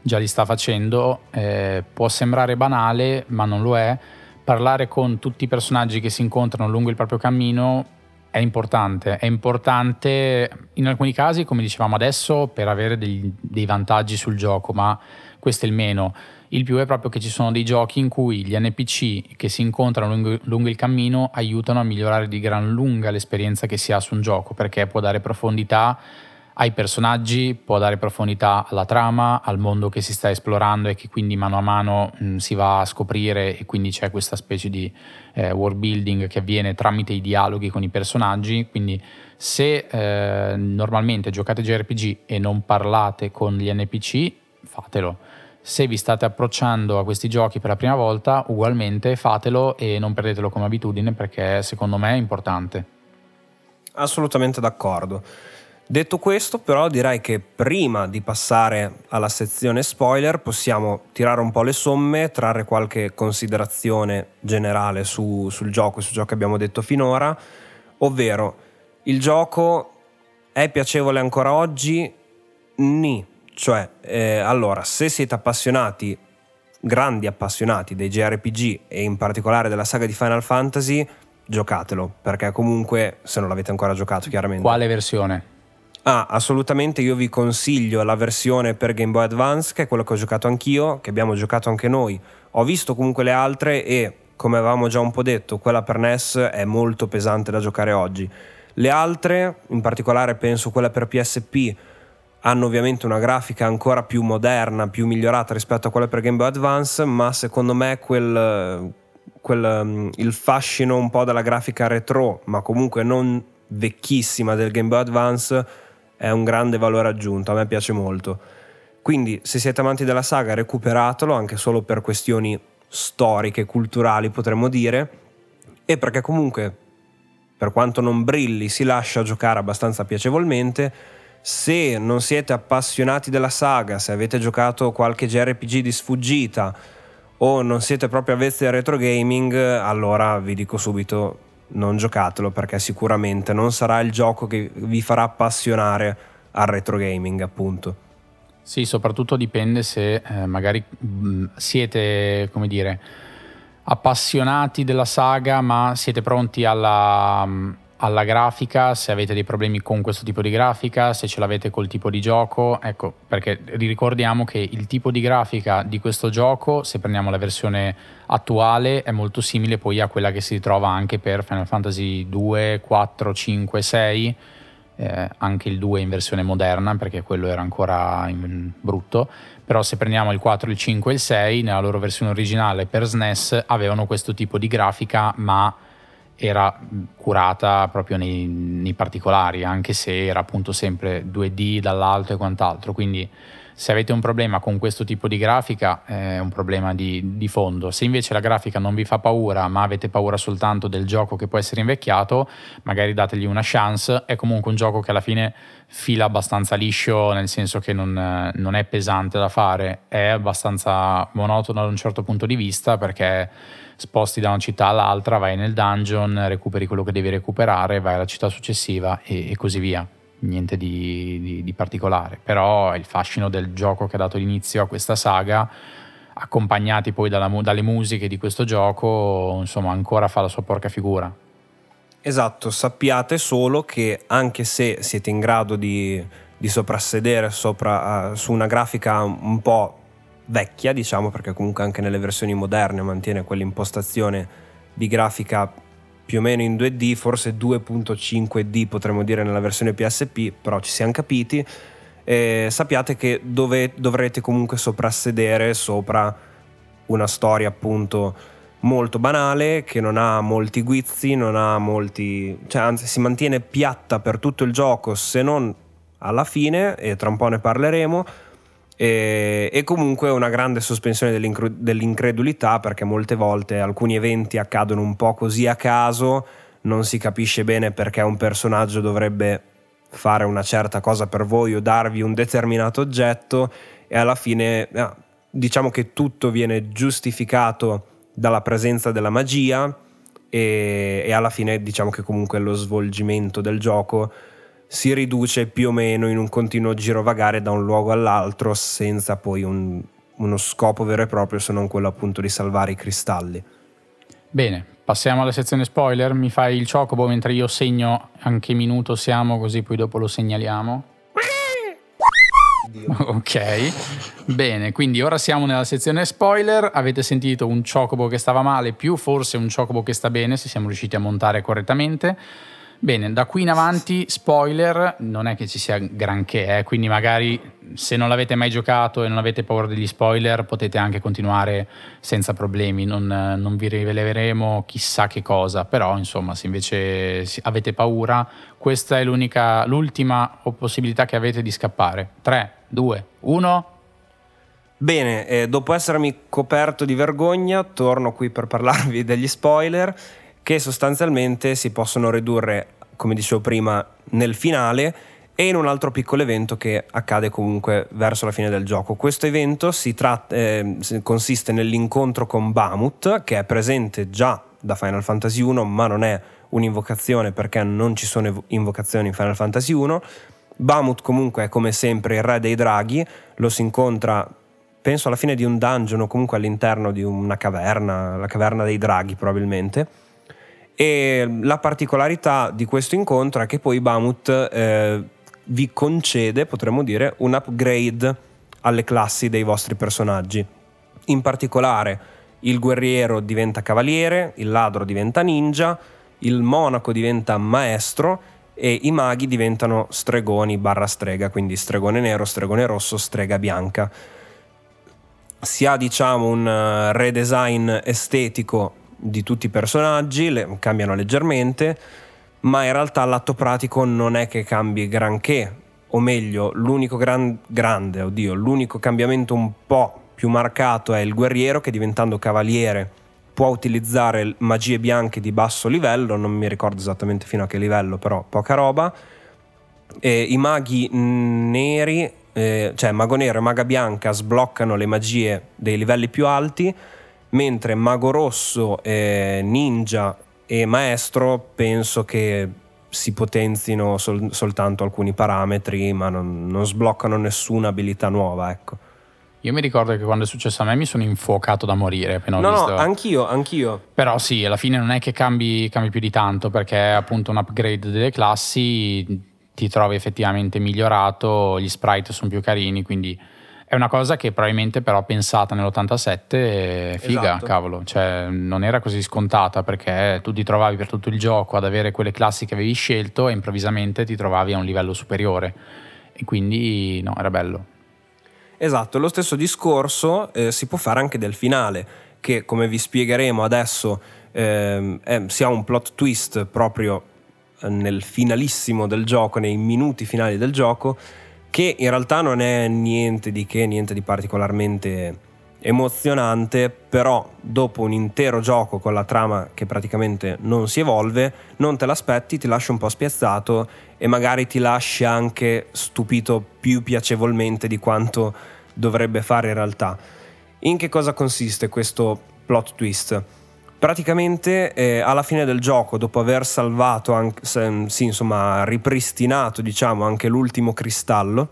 già li sta facendo. Eh, può sembrare banale ma non lo è. Parlare con tutti i personaggi che si incontrano lungo il proprio cammino è importante. È importante in alcuni casi, come dicevamo adesso, per avere dei, dei vantaggi sul gioco, ma questo è il meno il più è proprio che ci sono dei giochi in cui gli NPC che si incontrano lungo, lungo, il cammino aiutano a migliorare di gran lunga l'esperienza che si ha su un gioco, perché può dare profondità ai personaggi, può dare profondità alla trama, al mondo che si sta esplorando e che quindi mano a mano mh, si va a scoprire e quindi c'è questa specie di eh, world building che avviene tramite i dialoghi con i personaggi. Quindi se eh, normalmente giocate JRPG e non parlate con gli NPC, fatelo se vi state approcciando a questi giochi per la prima volta, ugualmente fatelo e non perdetelo come abitudine perché secondo me è importante. Assolutamente d'accordo. Detto questo, però, direi che prima di passare alla sezione spoiler possiamo tirare un po' le somme, trarre qualche considerazione generale su, sul gioco e su ciò che abbiamo detto finora, ovvero il gioco è piacevole ancora oggi? Ni cioè, eh, allora, se siete appassionati, grandi appassionati dei JRPG e in particolare della saga di Final Fantasy, giocatelo, perché comunque, se non l'avete ancora giocato, chiaramente. Quale versione? Ah, assolutamente io vi consiglio la versione per Game Boy Advance, che è quella che ho giocato anch'io, che abbiamo giocato anche noi. Ho visto comunque le altre e, come avevamo già un po' detto, quella per NES è molto pesante da giocare oggi. Le altre, in particolare penso quella per PSP, hanno ovviamente una grafica ancora più moderna, più migliorata rispetto a quella per Game Boy Advance, ma secondo me quel, quel, mm, il fascino un po' della grafica retro, ma comunque non vecchissima del Game Boy Advance, è un grande valore aggiunto, a me piace molto. Quindi se siete amanti della saga recuperatelo anche solo per questioni storiche, culturali potremmo dire, e perché comunque per quanto non brilli si lascia giocare abbastanza piacevolmente, se non siete appassionati della saga, se avete giocato qualche JRPG di sfuggita o non siete proprio avvezzi al retro gaming, allora vi dico subito non giocatelo perché sicuramente non sarà il gioco che vi farà appassionare al retro gaming, appunto. Sì, soprattutto dipende se eh, magari mh, mm, siete, come dire, appassionati della saga, ma siete pronti alla mh, mm, alla grafica, se avete dei problemi con questo tipo di grafica, se ce l'avete col tipo di gioco, ecco, perché ricordiamo che il tipo di grafica di questo gioco, se prendiamo la versione attuale, è molto simile poi a quella che si ritrova anche per Final Fantasy 2, 4, 5, 6, eh, anche il 2 in versione moderna, perché quello era ancora brutto, però se prendiamo il 4, il 5 e il 6, nella loro versione originale per SNES avevano questo tipo di grafica, ma era curata proprio nei, nei, particolari, anche se era appunto sempre 2D dall'alto e quant'altro. Quindi se avete un problema con questo tipo di grafica è un problema di, di, fondo. Se invece la grafica non vi fa paura, ma avete paura soltanto del gioco che può essere invecchiato, magari dategli una chance. È comunque un gioco che alla fine fila abbastanza liscio, nel senso che non, non è pesante da fare, è abbastanza monotono da un certo punto di vista perché sposti da una città all'altra, vai nel dungeon, recuperi quello che devi recuperare, vai alla città successiva e, e così via. Niente di, di, di, particolare, però il fascino del gioco che ha dato l'inizio a questa saga, accompagnati poi dalla, dalle musiche di questo gioco, insomma, ancora fa la sua porca figura. Esatto, sappiate solo che anche se siete in grado di, di soprassedere sopra, uh, su una grafica un po' vecchia, diciamo, perché comunque anche nelle versioni moderne mantiene quell'impostazione di grafica più o meno in 2D, forse 2.5D potremmo dire nella versione PSP, però ci siamo capiti. E sappiate che dove, dovrete comunque soprassedere sopra una storia appunto molto banale, che non ha molti guizzi, non ha molti... cioè anzi si mantiene piatta per tutto il gioco se non alla fine, e tra un po' ne parleremo, e, e comunque una grande sospensione dell'incredulità perché molte volte alcuni eventi accadono un po' così a caso, non si capisce bene perché un personaggio dovrebbe fare una certa cosa per voi o darvi un determinato oggetto e alla fine diciamo che tutto viene giustificato dalla presenza della magia e, e alla fine diciamo che comunque lo svolgimento del gioco si riduce più o meno in un continuo girovagare da un luogo all'altro senza poi un, uno scopo vero e proprio se non quello appunto di salvare i cristalli. Bene, passiamo alla sezione spoiler. Mi fai il chocobo mentre io segno anche minuto siamo, così poi dopo lo segnaliamo. Ok, bene, quindi ora siamo nella sezione spoiler. Avete sentito un chocobo che stava male, più forse un chocobo che sta bene, se siamo riusciti a montare correttamente. Bene, da qui in avanti, spoiler, non è che ci sia granché, eh, quindi magari se non l'avete mai giocato e non avete paura degli spoiler potete anche continuare senza problemi, non, non vi riveleremo chissà che cosa, però insomma se invece avete paura questa è l'ultima possibilità che avete di scappare. 3, 2, 1... Bene, eh, dopo essermi coperto di vergogna, torno qui per parlarvi degli spoiler che sostanzialmente si possono ridurre, come dicevo prima, nel finale e in un altro piccolo evento che accade comunque verso la fine del gioco. Questo evento tratta, eh, consiste nell'incontro con Bamut, che è presente già da Final Fantasy 1, ma non è un'invocazione perché non ci sono invocazioni in Final Fantasy 1. Bamut comunque è come sempre il re dei draghi, lo si incontra penso alla fine di un dungeon o comunque all'interno di una caverna, la caverna dei draghi probabilmente e la particolarità di questo incontro è che poi Bamut eh, vi concede, potremmo dire, un upgrade alle classi dei vostri personaggi. In particolare il guerriero diventa cavaliere, il ladro diventa ninja, il monaco diventa maestro e i maghi diventano stregoni barra strega, quindi stregone nero, stregone rosso, strega bianca. Si ha diciamo un eh, redesign estetico di tutti i personaggi, le, cambiano leggermente, ma in realtà l'atto pratico non è che cambi granché, o meglio, l'unico gran, grande, oddio, l'unico cambiamento un po' più marcato è il guerriero che diventando cavaliere può utilizzare magie bianche di basso livello, non mi ricordo esattamente fino a che livello, però poca roba. E I maghi neri, eh, cioè mago nero e maga bianca, sbloccano le magie dei livelli più alti mentre Mago Rosso, eh, Ninja e Maestro penso che si potenzino sol- soltanto alcuni parametri, ma non, non, sbloccano nessuna abilità nuova, ecco. Io mi ricordo che quando è successo a me mi sono infuocato da morire appena no, visto. No, anch'io, anch'io. Però sì, alla fine non è che cambi, cambi più di tanto, perché è appunto un upgrade delle classi ti trovi effettivamente migliorato, gli sprite sono più carini, quindi è una cosa che probabilmente però pensata nell'87 è figa, esatto. cavolo, cioè non era così scontata perché tu ti trovavi per tutto il gioco ad avere quelle classi che avevi scelto e improvvisamente ti trovavi a un livello superiore e quindi no, era bello. Esatto, lo stesso discorso eh, si può fare anche del finale, che come vi spiegheremo adesso eh, eh, si ha un plot twist proprio eh, nel finalissimo del gioco, nei minuti finali del gioco, che in realtà non è niente di che, niente di particolarmente emozionante, però dopo un intero gioco con la trama che praticamente non si evolve, non te l'aspetti, ti lascia un po' spiazzato e magari ti lascia anche stupito più piacevolmente di quanto dovrebbe fare in realtà. In che cosa consiste questo plot twist? Praticamente eh, alla fine del gioco, dopo aver salvato, anche, sì, insomma, ripristinato diciamo anche l'ultimo cristallo,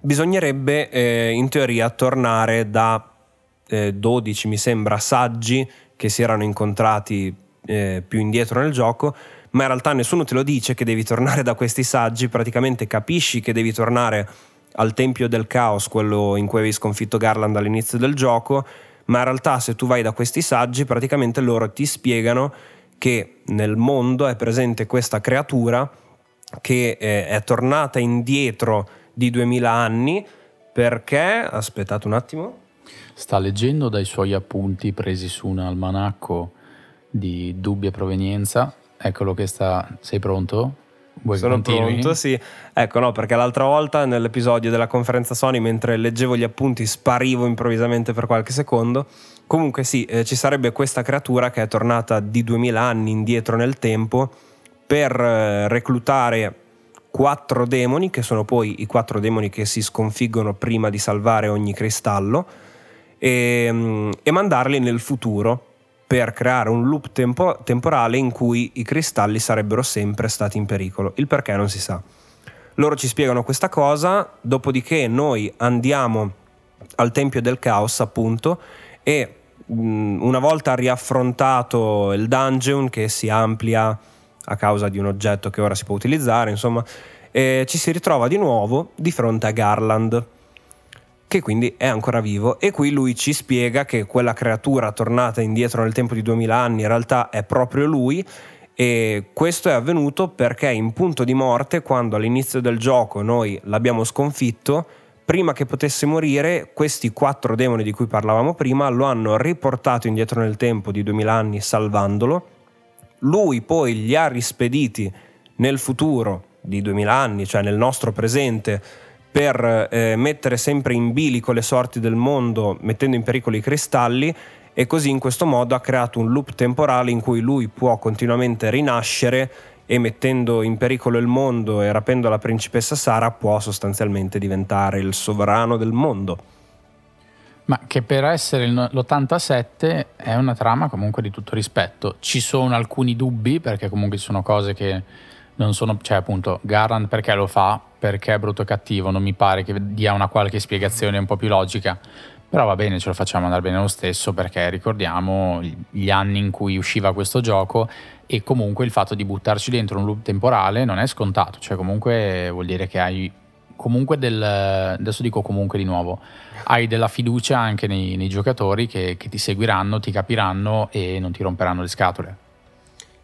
bisognerebbe eh, in teoria tornare da eh, 12, mi sembra, saggi che si erano incontrati eh, più indietro nel gioco, ma in realtà nessuno te lo dice che devi tornare da questi saggi, praticamente capisci che devi tornare al Tempio del Caos, quello in cui avevi sconfitto Garland all'inizio del gioco, ma in realtà se tu vai da questi saggi praticamente loro ti spiegano che nel mondo è presente questa creatura che eh, è tornata indietro di 2000 anni. Perché, aspettate un attimo, sta leggendo dai suoi appunti presi su un almanacco di dubbia provenienza, eccolo che sta, sei pronto? Vuoi Sono continui? pronto, sì. Ecco, no, perché l'altra volta nell'episodio della conferenza Sony, mentre leggevo gli appunti, sparivo improvvisamente per qualche secondo. Comunque sì, eh, ci sarebbe questa creatura che è tornata di 2000 anni indietro nel tempo per eh, reclutare quattro demoni, che sono poi i quattro demoni che si sconfiggono prima di salvare ogni cristallo, e, mm, e mandarli nel futuro per creare un loop tempo- temporale in cui i cristalli sarebbero sempre stati in pericolo. Il perché non si sa. Loro ci spiegano questa cosa, dopodiché noi andiamo al Tempio del Caos, appunto, e mh, una volta riaffrontato il dungeon che si amplia a causa di un oggetto che ora si può utilizzare, insomma, eh, ci si ritrova di nuovo di fronte a Garland, che quindi è ancora vivo, e qui lui ci spiega che quella creatura tornata indietro nel tempo di 2000 anni in realtà è proprio lui, e questo è avvenuto perché in punto di morte, quando all'inizio del gioco noi l'abbiamo sconfitto, prima che potesse morire, questi quattro demoni di cui parlavamo prima lo hanno riportato indietro nel tempo di 2000 anni salvandolo. Lui poi li ha rispediti nel futuro di 2000 anni, cioè nel nostro presente, per eh, mettere sempre in bilico le sorti del mondo, mettendo in pericolo i cristalli, e così in questo modo ha creato un loop temporale in cui lui può continuamente rinascere e mettendo in pericolo il mondo e rapendo la principessa Sara può sostanzialmente diventare il sovrano del mondo. Ma che per essere l'87 è una trama comunque di tutto rispetto. Ci sono alcuni dubbi perché comunque ci sono cose che non sono, cioè appunto Garland perché lo fa, perché è brutto e cattivo, non mi pare che dia una qualche spiegazione un po' più logica. Però va bene, ce lo facciamo andare bene lo stesso perché ricordiamo gli anni in cui usciva questo gioco e comunque il fatto di buttarci dentro un loop temporale non è scontato, cioè comunque vuol dire che hai comunque del, adesso dico comunque di nuovo, hai della fiducia anche nei, nei giocatori che, che ti seguiranno, ti capiranno e non ti romperanno le scatole.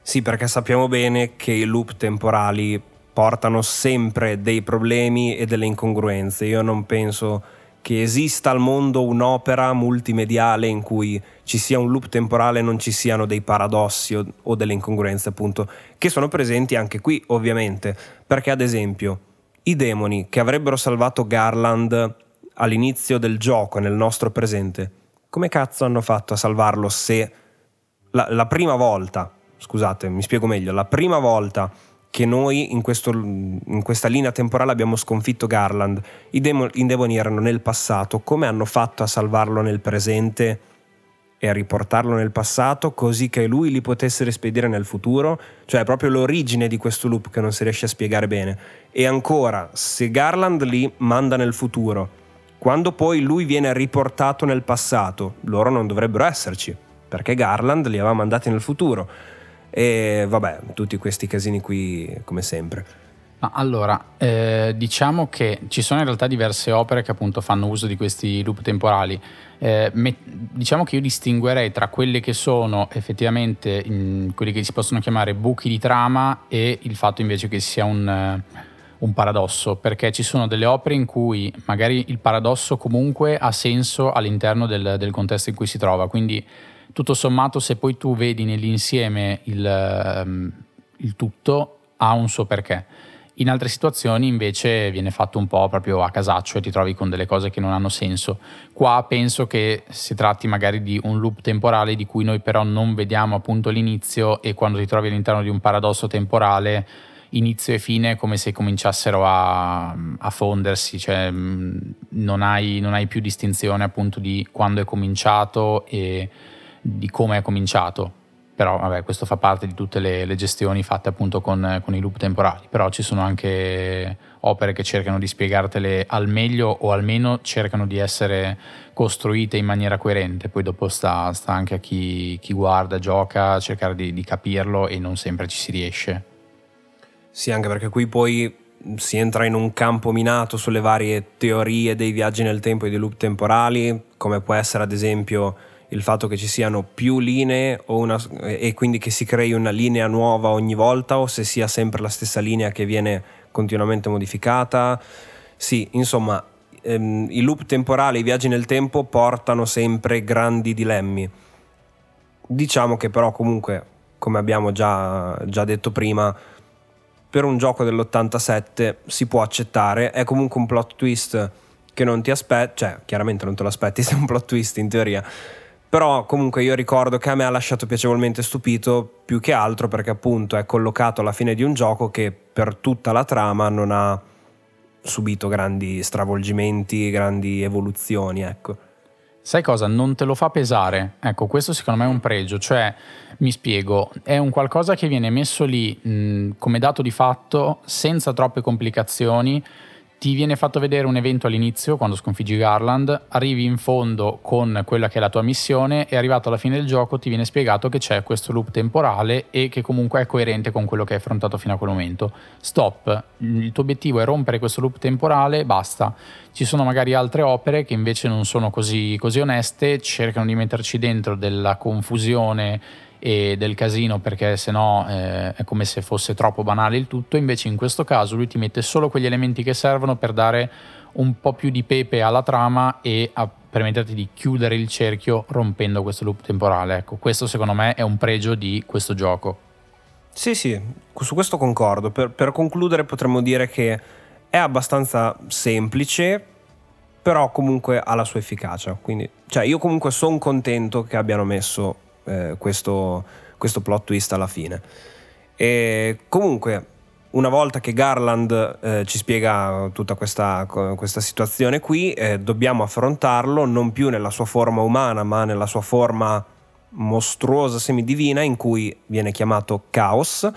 Sì, perché sappiamo bene che i loop temporali portano sempre dei problemi e delle incongruenze. Io non penso che esista al mondo un'opera multimediale in cui ci sia un loop temporale e non ci siano dei paradossi o, o delle incongruenze, appunto, che sono presenti anche qui, ovviamente. Perché, ad esempio, i demoni che avrebbero salvato Garland all'inizio del gioco, nel nostro presente, come cazzo hanno fatto a salvarlo se la, la prima volta, scusate, mi spiego meglio, la prima volta che noi in, questo, in, questa linea temporale abbiamo sconfitto Garland. I, demo, I demoni erano nel passato, come hanno fatto a salvarlo nel presente e a riportarlo nel passato così che lui li potesse rispedire nel futuro? Cioè è proprio l'origine di questo loop che non si riesce a spiegare bene. E ancora, se Garland li manda nel futuro, quando poi lui viene riportato nel passato, loro non dovrebbero esserci, perché Garland li aveva mandati nel futuro e vabbè, tutti questi casini qui come sempre. allora, eh, diciamo che ci sono in realtà diverse opere che appunto fanno uso di questi loop temporali. Eh, me, diciamo che io distinguerei tra quelle che sono effettivamente in, quelli che si possono chiamare buchi di trama e il fatto invece che sia un, un paradosso, perché ci sono delle opere in cui magari il paradosso comunque ha senso all'interno del, del contesto in cui si trova, quindi tutto sommato se poi tu vedi nell'insieme il, um, il tutto ha un suo perché. In altre situazioni invece viene fatto un po' proprio a casaccio e ti trovi con delle cose che non hanno senso. Qua penso che si tratti magari di un loop temporale di cui noi però non vediamo appunto l'inizio e quando ti trovi all'interno di un paradosso temporale inizio e fine come se cominciassero a, a fondersi, cioè non hai, non hai più distinzione appunto di quando è cominciato e di come è cominciato. Però vabbè, questo fa parte di tutte le, le gestioni fatte appunto con, con, i loop temporali. Però ci sono anche opere che cercano di spiegartele al meglio o almeno cercano di essere costruite in maniera coerente. Poi dopo sta, sta anche a chi, chi, guarda, gioca, cercare di, di capirlo e non sempre ci si riesce. Sì, anche perché qui poi si entra in un campo minato sulle varie teorie dei viaggi nel tempo e dei loop temporali, come può essere ad esempio il fatto che ci siano più linee una, e quindi che si crei una linea nuova ogni volta o se sia sempre la stessa linea che viene continuamente modificata. Sì, insomma, ehm, i loop temporali, i viaggi nel tempo portano sempre grandi dilemmi. Diciamo che però comunque, come abbiamo già, già detto prima, per un gioco dell'87 si può accettare, è comunque un plot twist che non ti aspetti, cioè chiaramente non te lo aspetti, è un plot twist in teoria, però comunque io ricordo che a me ha lasciato piacevolmente stupito più che altro perché appunto è collocato alla fine di un gioco che per tutta la trama non ha subito grandi stravolgimenti, grandi evoluzioni, ecco. Sai cosa? Non te lo fa pesare. Ecco, questo secondo me è un pregio. Cioè, mi spiego, è un qualcosa che viene messo lì mh, come dato di fatto, senza troppe complicazioni ti viene fatto vedere un evento all'inizio quando sconfiggi Garland, arrivi in fondo con quella che è la tua missione e arrivato alla fine del gioco ti viene spiegato che c'è questo loop temporale e che comunque è coerente con quello che hai affrontato fino a quel momento. Stop, il tuo obiettivo è rompere questo loop temporale, basta. Ci sono magari altre opere che invece non sono così, così oneste, cercano di metterci dentro della confusione e del casino perché sennò eh, è come se fosse troppo banale il tutto, invece in questo caso lui ti mette solo quegli elementi che servono per dare un po' più di pepe alla trama e a permetterti di chiudere il cerchio rompendo questo loop temporale. Ecco, questo secondo me è un pregio di questo gioco. Sì, sì, su questo concordo. Per, per concludere potremmo dire che è abbastanza semplice, però comunque ha la sua efficacia. Quindi, cioè, io comunque sono contento che abbiano messo eh, questo, questo plot twist alla fine. E comunque, una volta che Garland eh, ci spiega tutta questa, questa situazione qui, eh, dobbiamo affrontarlo non più nella sua forma umana, ma nella sua forma mostruosa semidivina in cui viene chiamato Chaos.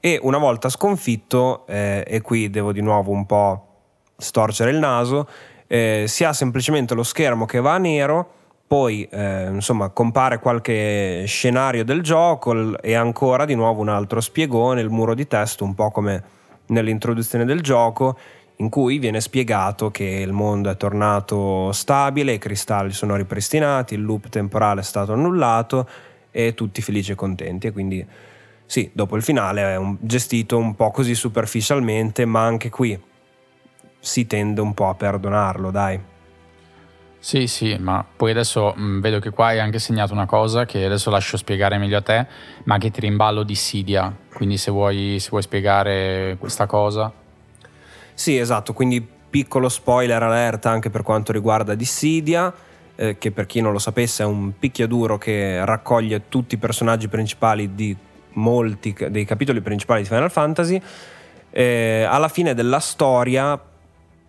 E una volta sconfitto, eh, e qui devo di nuovo un po' storcere il naso, eh, si ha semplicemente lo schermo che va a nero poi eh, insomma compare qualche scenario del gioco e ancora di nuovo un altro spiegone, il muro di testo, un po' come nell'introduzione del gioco, in cui viene spiegato che il mondo è tornato stabile, i cristalli sono ripristinati, il loop temporale è stato annullato e tutti felici e contenti. E quindi sì, dopo il finale è un, gestito un po' così superficialmente, ma anche qui si tende un po' a perdonarlo, dai. Sì, sì, ma poi adesso mh, vedo che qua hai anche segnato una cosa che adesso lascio spiegare meglio a te, ma che ti rimballo di Sidia, quindi se vuoi, se vuoi spiegare questa cosa. Sì, esatto, quindi piccolo spoiler alert anche per quanto riguarda Dissidia, eh, che per chi non lo sapesse è un picchiaduro che raccoglie tutti i personaggi principali di molti dei capitoli principali di Final Fantasy. Eh, alla fine della storia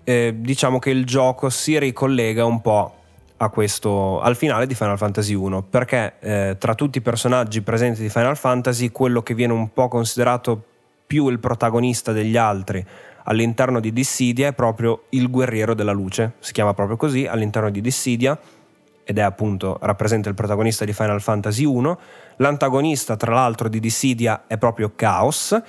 eh, diciamo che il gioco si ricollega un po' a questo, al finale di Final Fantasy 1 perché eh, tra tutti i personaggi presenti di Final Fantasy quello che viene un po' considerato più il protagonista degli altri all'interno di Dissidia è proprio il guerriero della luce si chiama proprio così all'interno di Dissidia ed è appunto rappresenta il protagonista di Final Fantasy 1 l'antagonista tra l'altro di Dissidia è proprio Chaos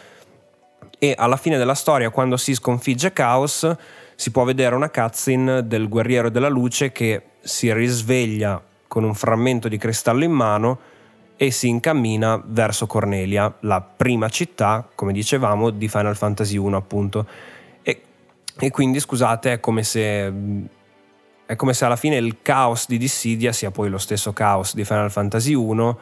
e alla fine della storia quando si sconfigge Chaos si può vedere una cutscene del guerriero della luce che si risveglia con un frammento di cristallo in mano e si incammina verso Cornelia, la prima città, come dicevamo, di Final Fantasy 1 appunto. E, e, quindi scusate, è come se è come se alla fine il caos di Dissidia sia poi lo stesso caos di Final Fantasy 1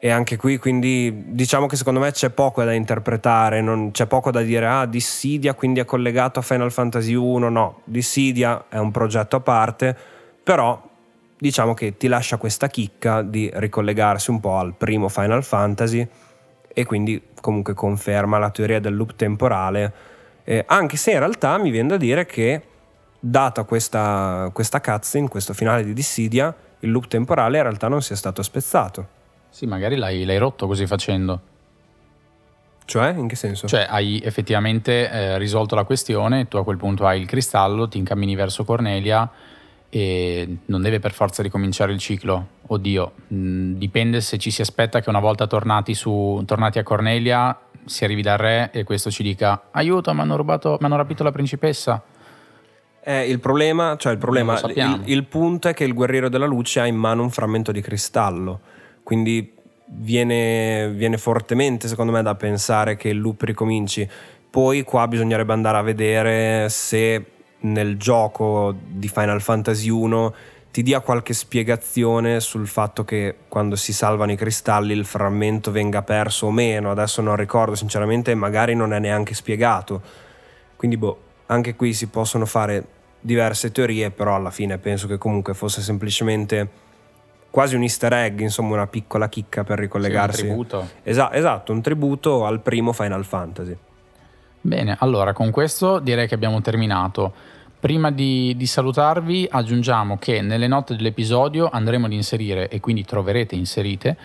e anche qui quindi diciamo che secondo me c'è poco da interpretare, non, c'è poco da dire ah Dissidia quindi è collegato a Final Fantasy 1, no, Dissidia è un progetto a parte, però diciamo che ti lascia questa chicca di ricollegarsi un po' al primo Final Fantasy e quindi comunque conferma la teoria del loop temporale, eh, anche se in realtà mi viene da dire che data questa, questa cutscene, questo finale di Dissidia, il loop temporale in realtà non sia stato spezzato sì, magari l'hai, l'hai rotto così facendo. Cioè, in che senso? Cioè, hai effettivamente eh, risolto la questione, tu a quel punto hai il cristallo, ti incammini verso Cornelia e non deve per forza ricominciare il ciclo. Oddio, mh, mm, dipende se ci si aspetta che una volta tornati, su, tornati a Cornelia si arrivi dal re e questo ci dica aiuto, mi hanno, rubato, mi hanno rapito la principessa. Eh, il problema, cioè il problema, il, il punto è che il guerriero della luce ha in mano un frammento di cristallo quindi viene, viene fortemente secondo me da pensare che il loop ricominci. Poi qua bisognerebbe andare a vedere se nel gioco di Final Fantasy 1 ti dia qualche spiegazione sul fatto che quando si salvano i cristalli il frammento venga perso o meno. Adesso non ricordo sinceramente, magari non è neanche spiegato. Quindi boh, anche qui si possono fare diverse teorie, però alla fine penso che comunque fosse semplicemente quasi un easter egg, insomma una piccola chicca per ricollegarsi. Sì, un tributo. Esa- esatto, un tributo al primo Final Fantasy. Bene, allora con questo direi che abbiamo terminato. Prima di, di, salutarvi aggiungiamo che nelle note dell'episodio andremo ad inserire, e quindi troverete inserite,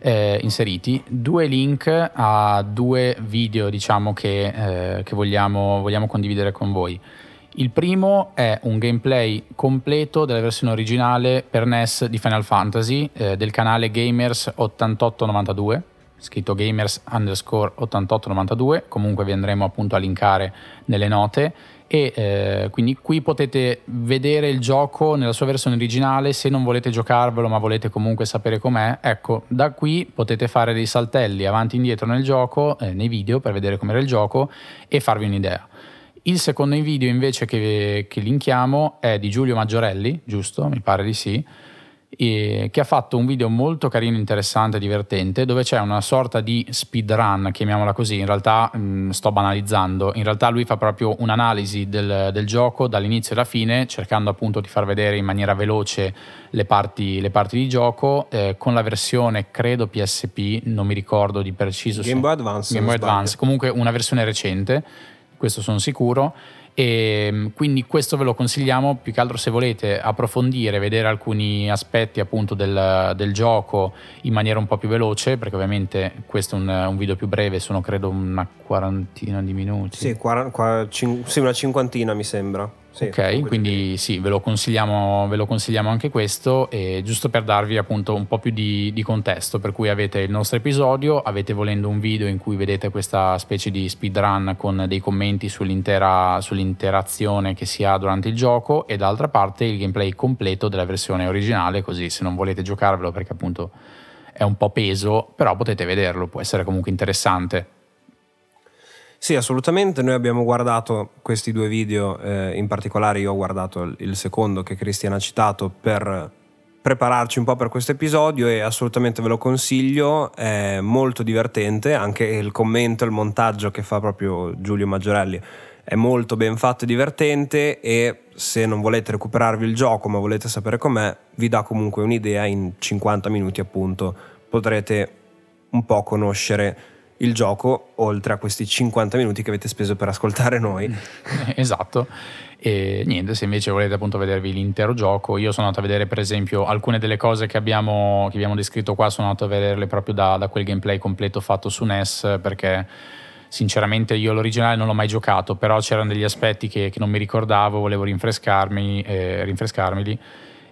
eh, inseriti due link a due video diciamo, che, eh, che vogliamo, vogliamo condividere con voi. Il primo è un gameplay completo della versione originale per NES di Final Fantasy eh, del canale Gamers 8892 scritto gamers underscore 8892 comunque vi andremo appunto a linkare nelle note. E eh, quindi qui potete vedere il gioco nella sua versione originale. Se non volete giocarvelo ma volete comunque sapere com'è ecco da qui potete fare dei saltelli avanti e indietro nel gioco eh, nei video per vedere com'era il gioco e farvi un'idea il secondo video invece che, che linkiamo è di Giulio Maggiorelli giusto? mi pare di sì che ha fatto un video molto carino, interessante, divertente, dove c'è una sorta di speedrun, chiamiamola così, in realtà mh, sto banalizzando, in realtà lui fa proprio un'analisi del, del, gioco dall'inizio alla fine, cercando appunto di far vedere in maniera veloce le parti, le parti di gioco, eh, con la versione credo PSP, non mi ricordo di preciso. Game Boy Advance. Game Boy Advance, comunque una versione recente, questo sono sicuro e ehm, quindi questo ve lo consigliamo più che altro se volete approfondire, vedere alcuni aspetti appunto del, del gioco in maniera un po' più veloce, perché ovviamente questo è un, un video più breve, sono credo una quarantina di minuti. Sì, quar- quar- cin- sì una cinquantina mi sembra. Sì, ok, quindi sì, ve lo, consigliamo, ve lo consigliamo anche questo, e giusto per darvi appunto un po' più di, di, contesto, per cui avete il nostro episodio, avete volendo un video in cui vedete questa specie di speedrun con dei commenti sull'intera, sull'interazione che si ha durante il gioco e d'altra parte il gameplay completo della versione originale, così se non volete giocarvelo perché appunto è un po' peso, però potete vederlo, può essere comunque interessante. Sì, assolutamente. Noi abbiamo guardato questi due video, eh, in particolare io ho guardato il secondo che Cristian ha citato per prepararci un po' per questo episodio e assolutamente ve lo consiglio, è molto divertente, anche il commento, il montaggio che fa proprio Giulio Maggiorelli è molto ben fatto e divertente e se non volete recuperarvi il gioco ma volete sapere com'è, vi dà comunque un'idea in 50 minuti appunto, potrete un po' conoscere il gioco oltre a questi 50 minuti che avete speso per ascoltare noi. esatto. E niente, se invece volete appunto vedervi l'intero gioco, io sono andato a vedere per esempio alcune delle cose che abbiamo, che abbiamo descritto qua, sono andato a vederle proprio da, da quel gameplay completo fatto su NES perché sinceramente io l'originale non l'ho mai giocato, però c'erano degli aspetti che, che non mi ricordavo, volevo rinfrescarmi, eh, rinfrescarmeli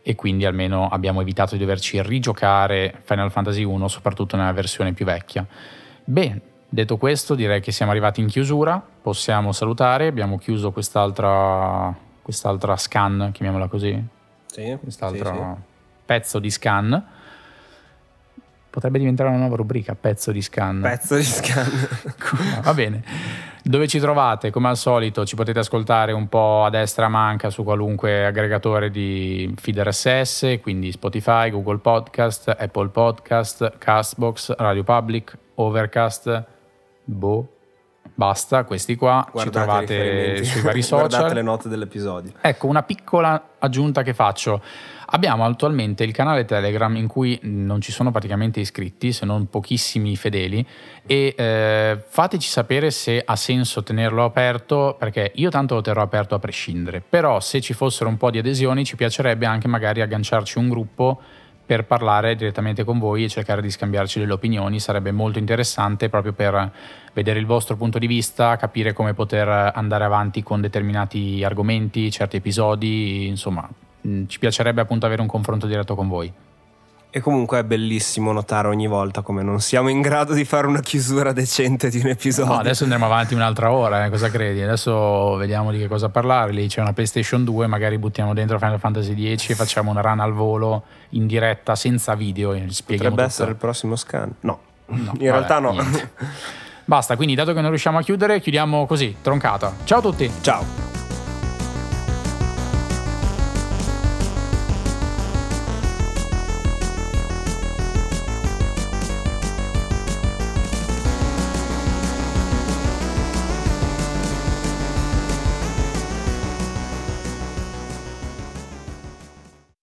e quindi almeno abbiamo evitato di doverci rigiocare Final Fantasy 1, soprattutto nella versione più vecchia. Bene, detto questo direi che siamo arrivati in chiusura, possiamo salutare, abbiamo chiuso quest'altra, quest'altra scan, chiamiamola così, sì, quest'altro sì, sì. pezzo di scan. Potrebbe diventare una nuova rubrica, pezzo di scan. Pezzo di scan. Va bene. Dove ci trovate? Come al solito ci potete ascoltare un po' a destra a manca su qualunque aggregatore di feed RSS, quindi Spotify, Google Podcast, Apple Podcast, Castbox, Radio Public, Overcast, boh, basta, questi qua Guardate ci trovate sui vari social. Guardate le note dell'episodio. Ecco, una piccola aggiunta che faccio. Abbiamo attualmente il canale Telegram in cui non ci sono praticamente iscritti, se non pochissimi fedeli, e eh, fateci sapere se ha senso tenerlo aperto, perché io tanto lo terrò aperto a prescindere, però se ci fossero un po' di adesioni ci piacerebbe anche magari agganciarci un gruppo per parlare direttamente con voi e cercare di scambiarci delle opinioni. Sarebbe molto interessante proprio per vedere il vostro punto di vista, capire come poter andare avanti con determinati argomenti, certi episodi, insomma, mm, ci piacerebbe appunto avere un confronto diretto con voi. E comunque è bellissimo notare ogni volta come non siamo in grado di fare una chiusura decente di un episodio. No, adesso andremo avanti un'altra ora, eh, cosa credi? Adesso vediamo di che cosa parlare. Lì c'è una PlayStation 2, magari buttiamo dentro Final Fantasy X e facciamo una run al volo in diretta senza video. E Potrebbe tutto. essere il prossimo scan. No, no in vabbè, realtà no. Basta, quindi dato che non riusciamo a chiudere, chiudiamo così, troncata. Ciao a tutti. Ciao.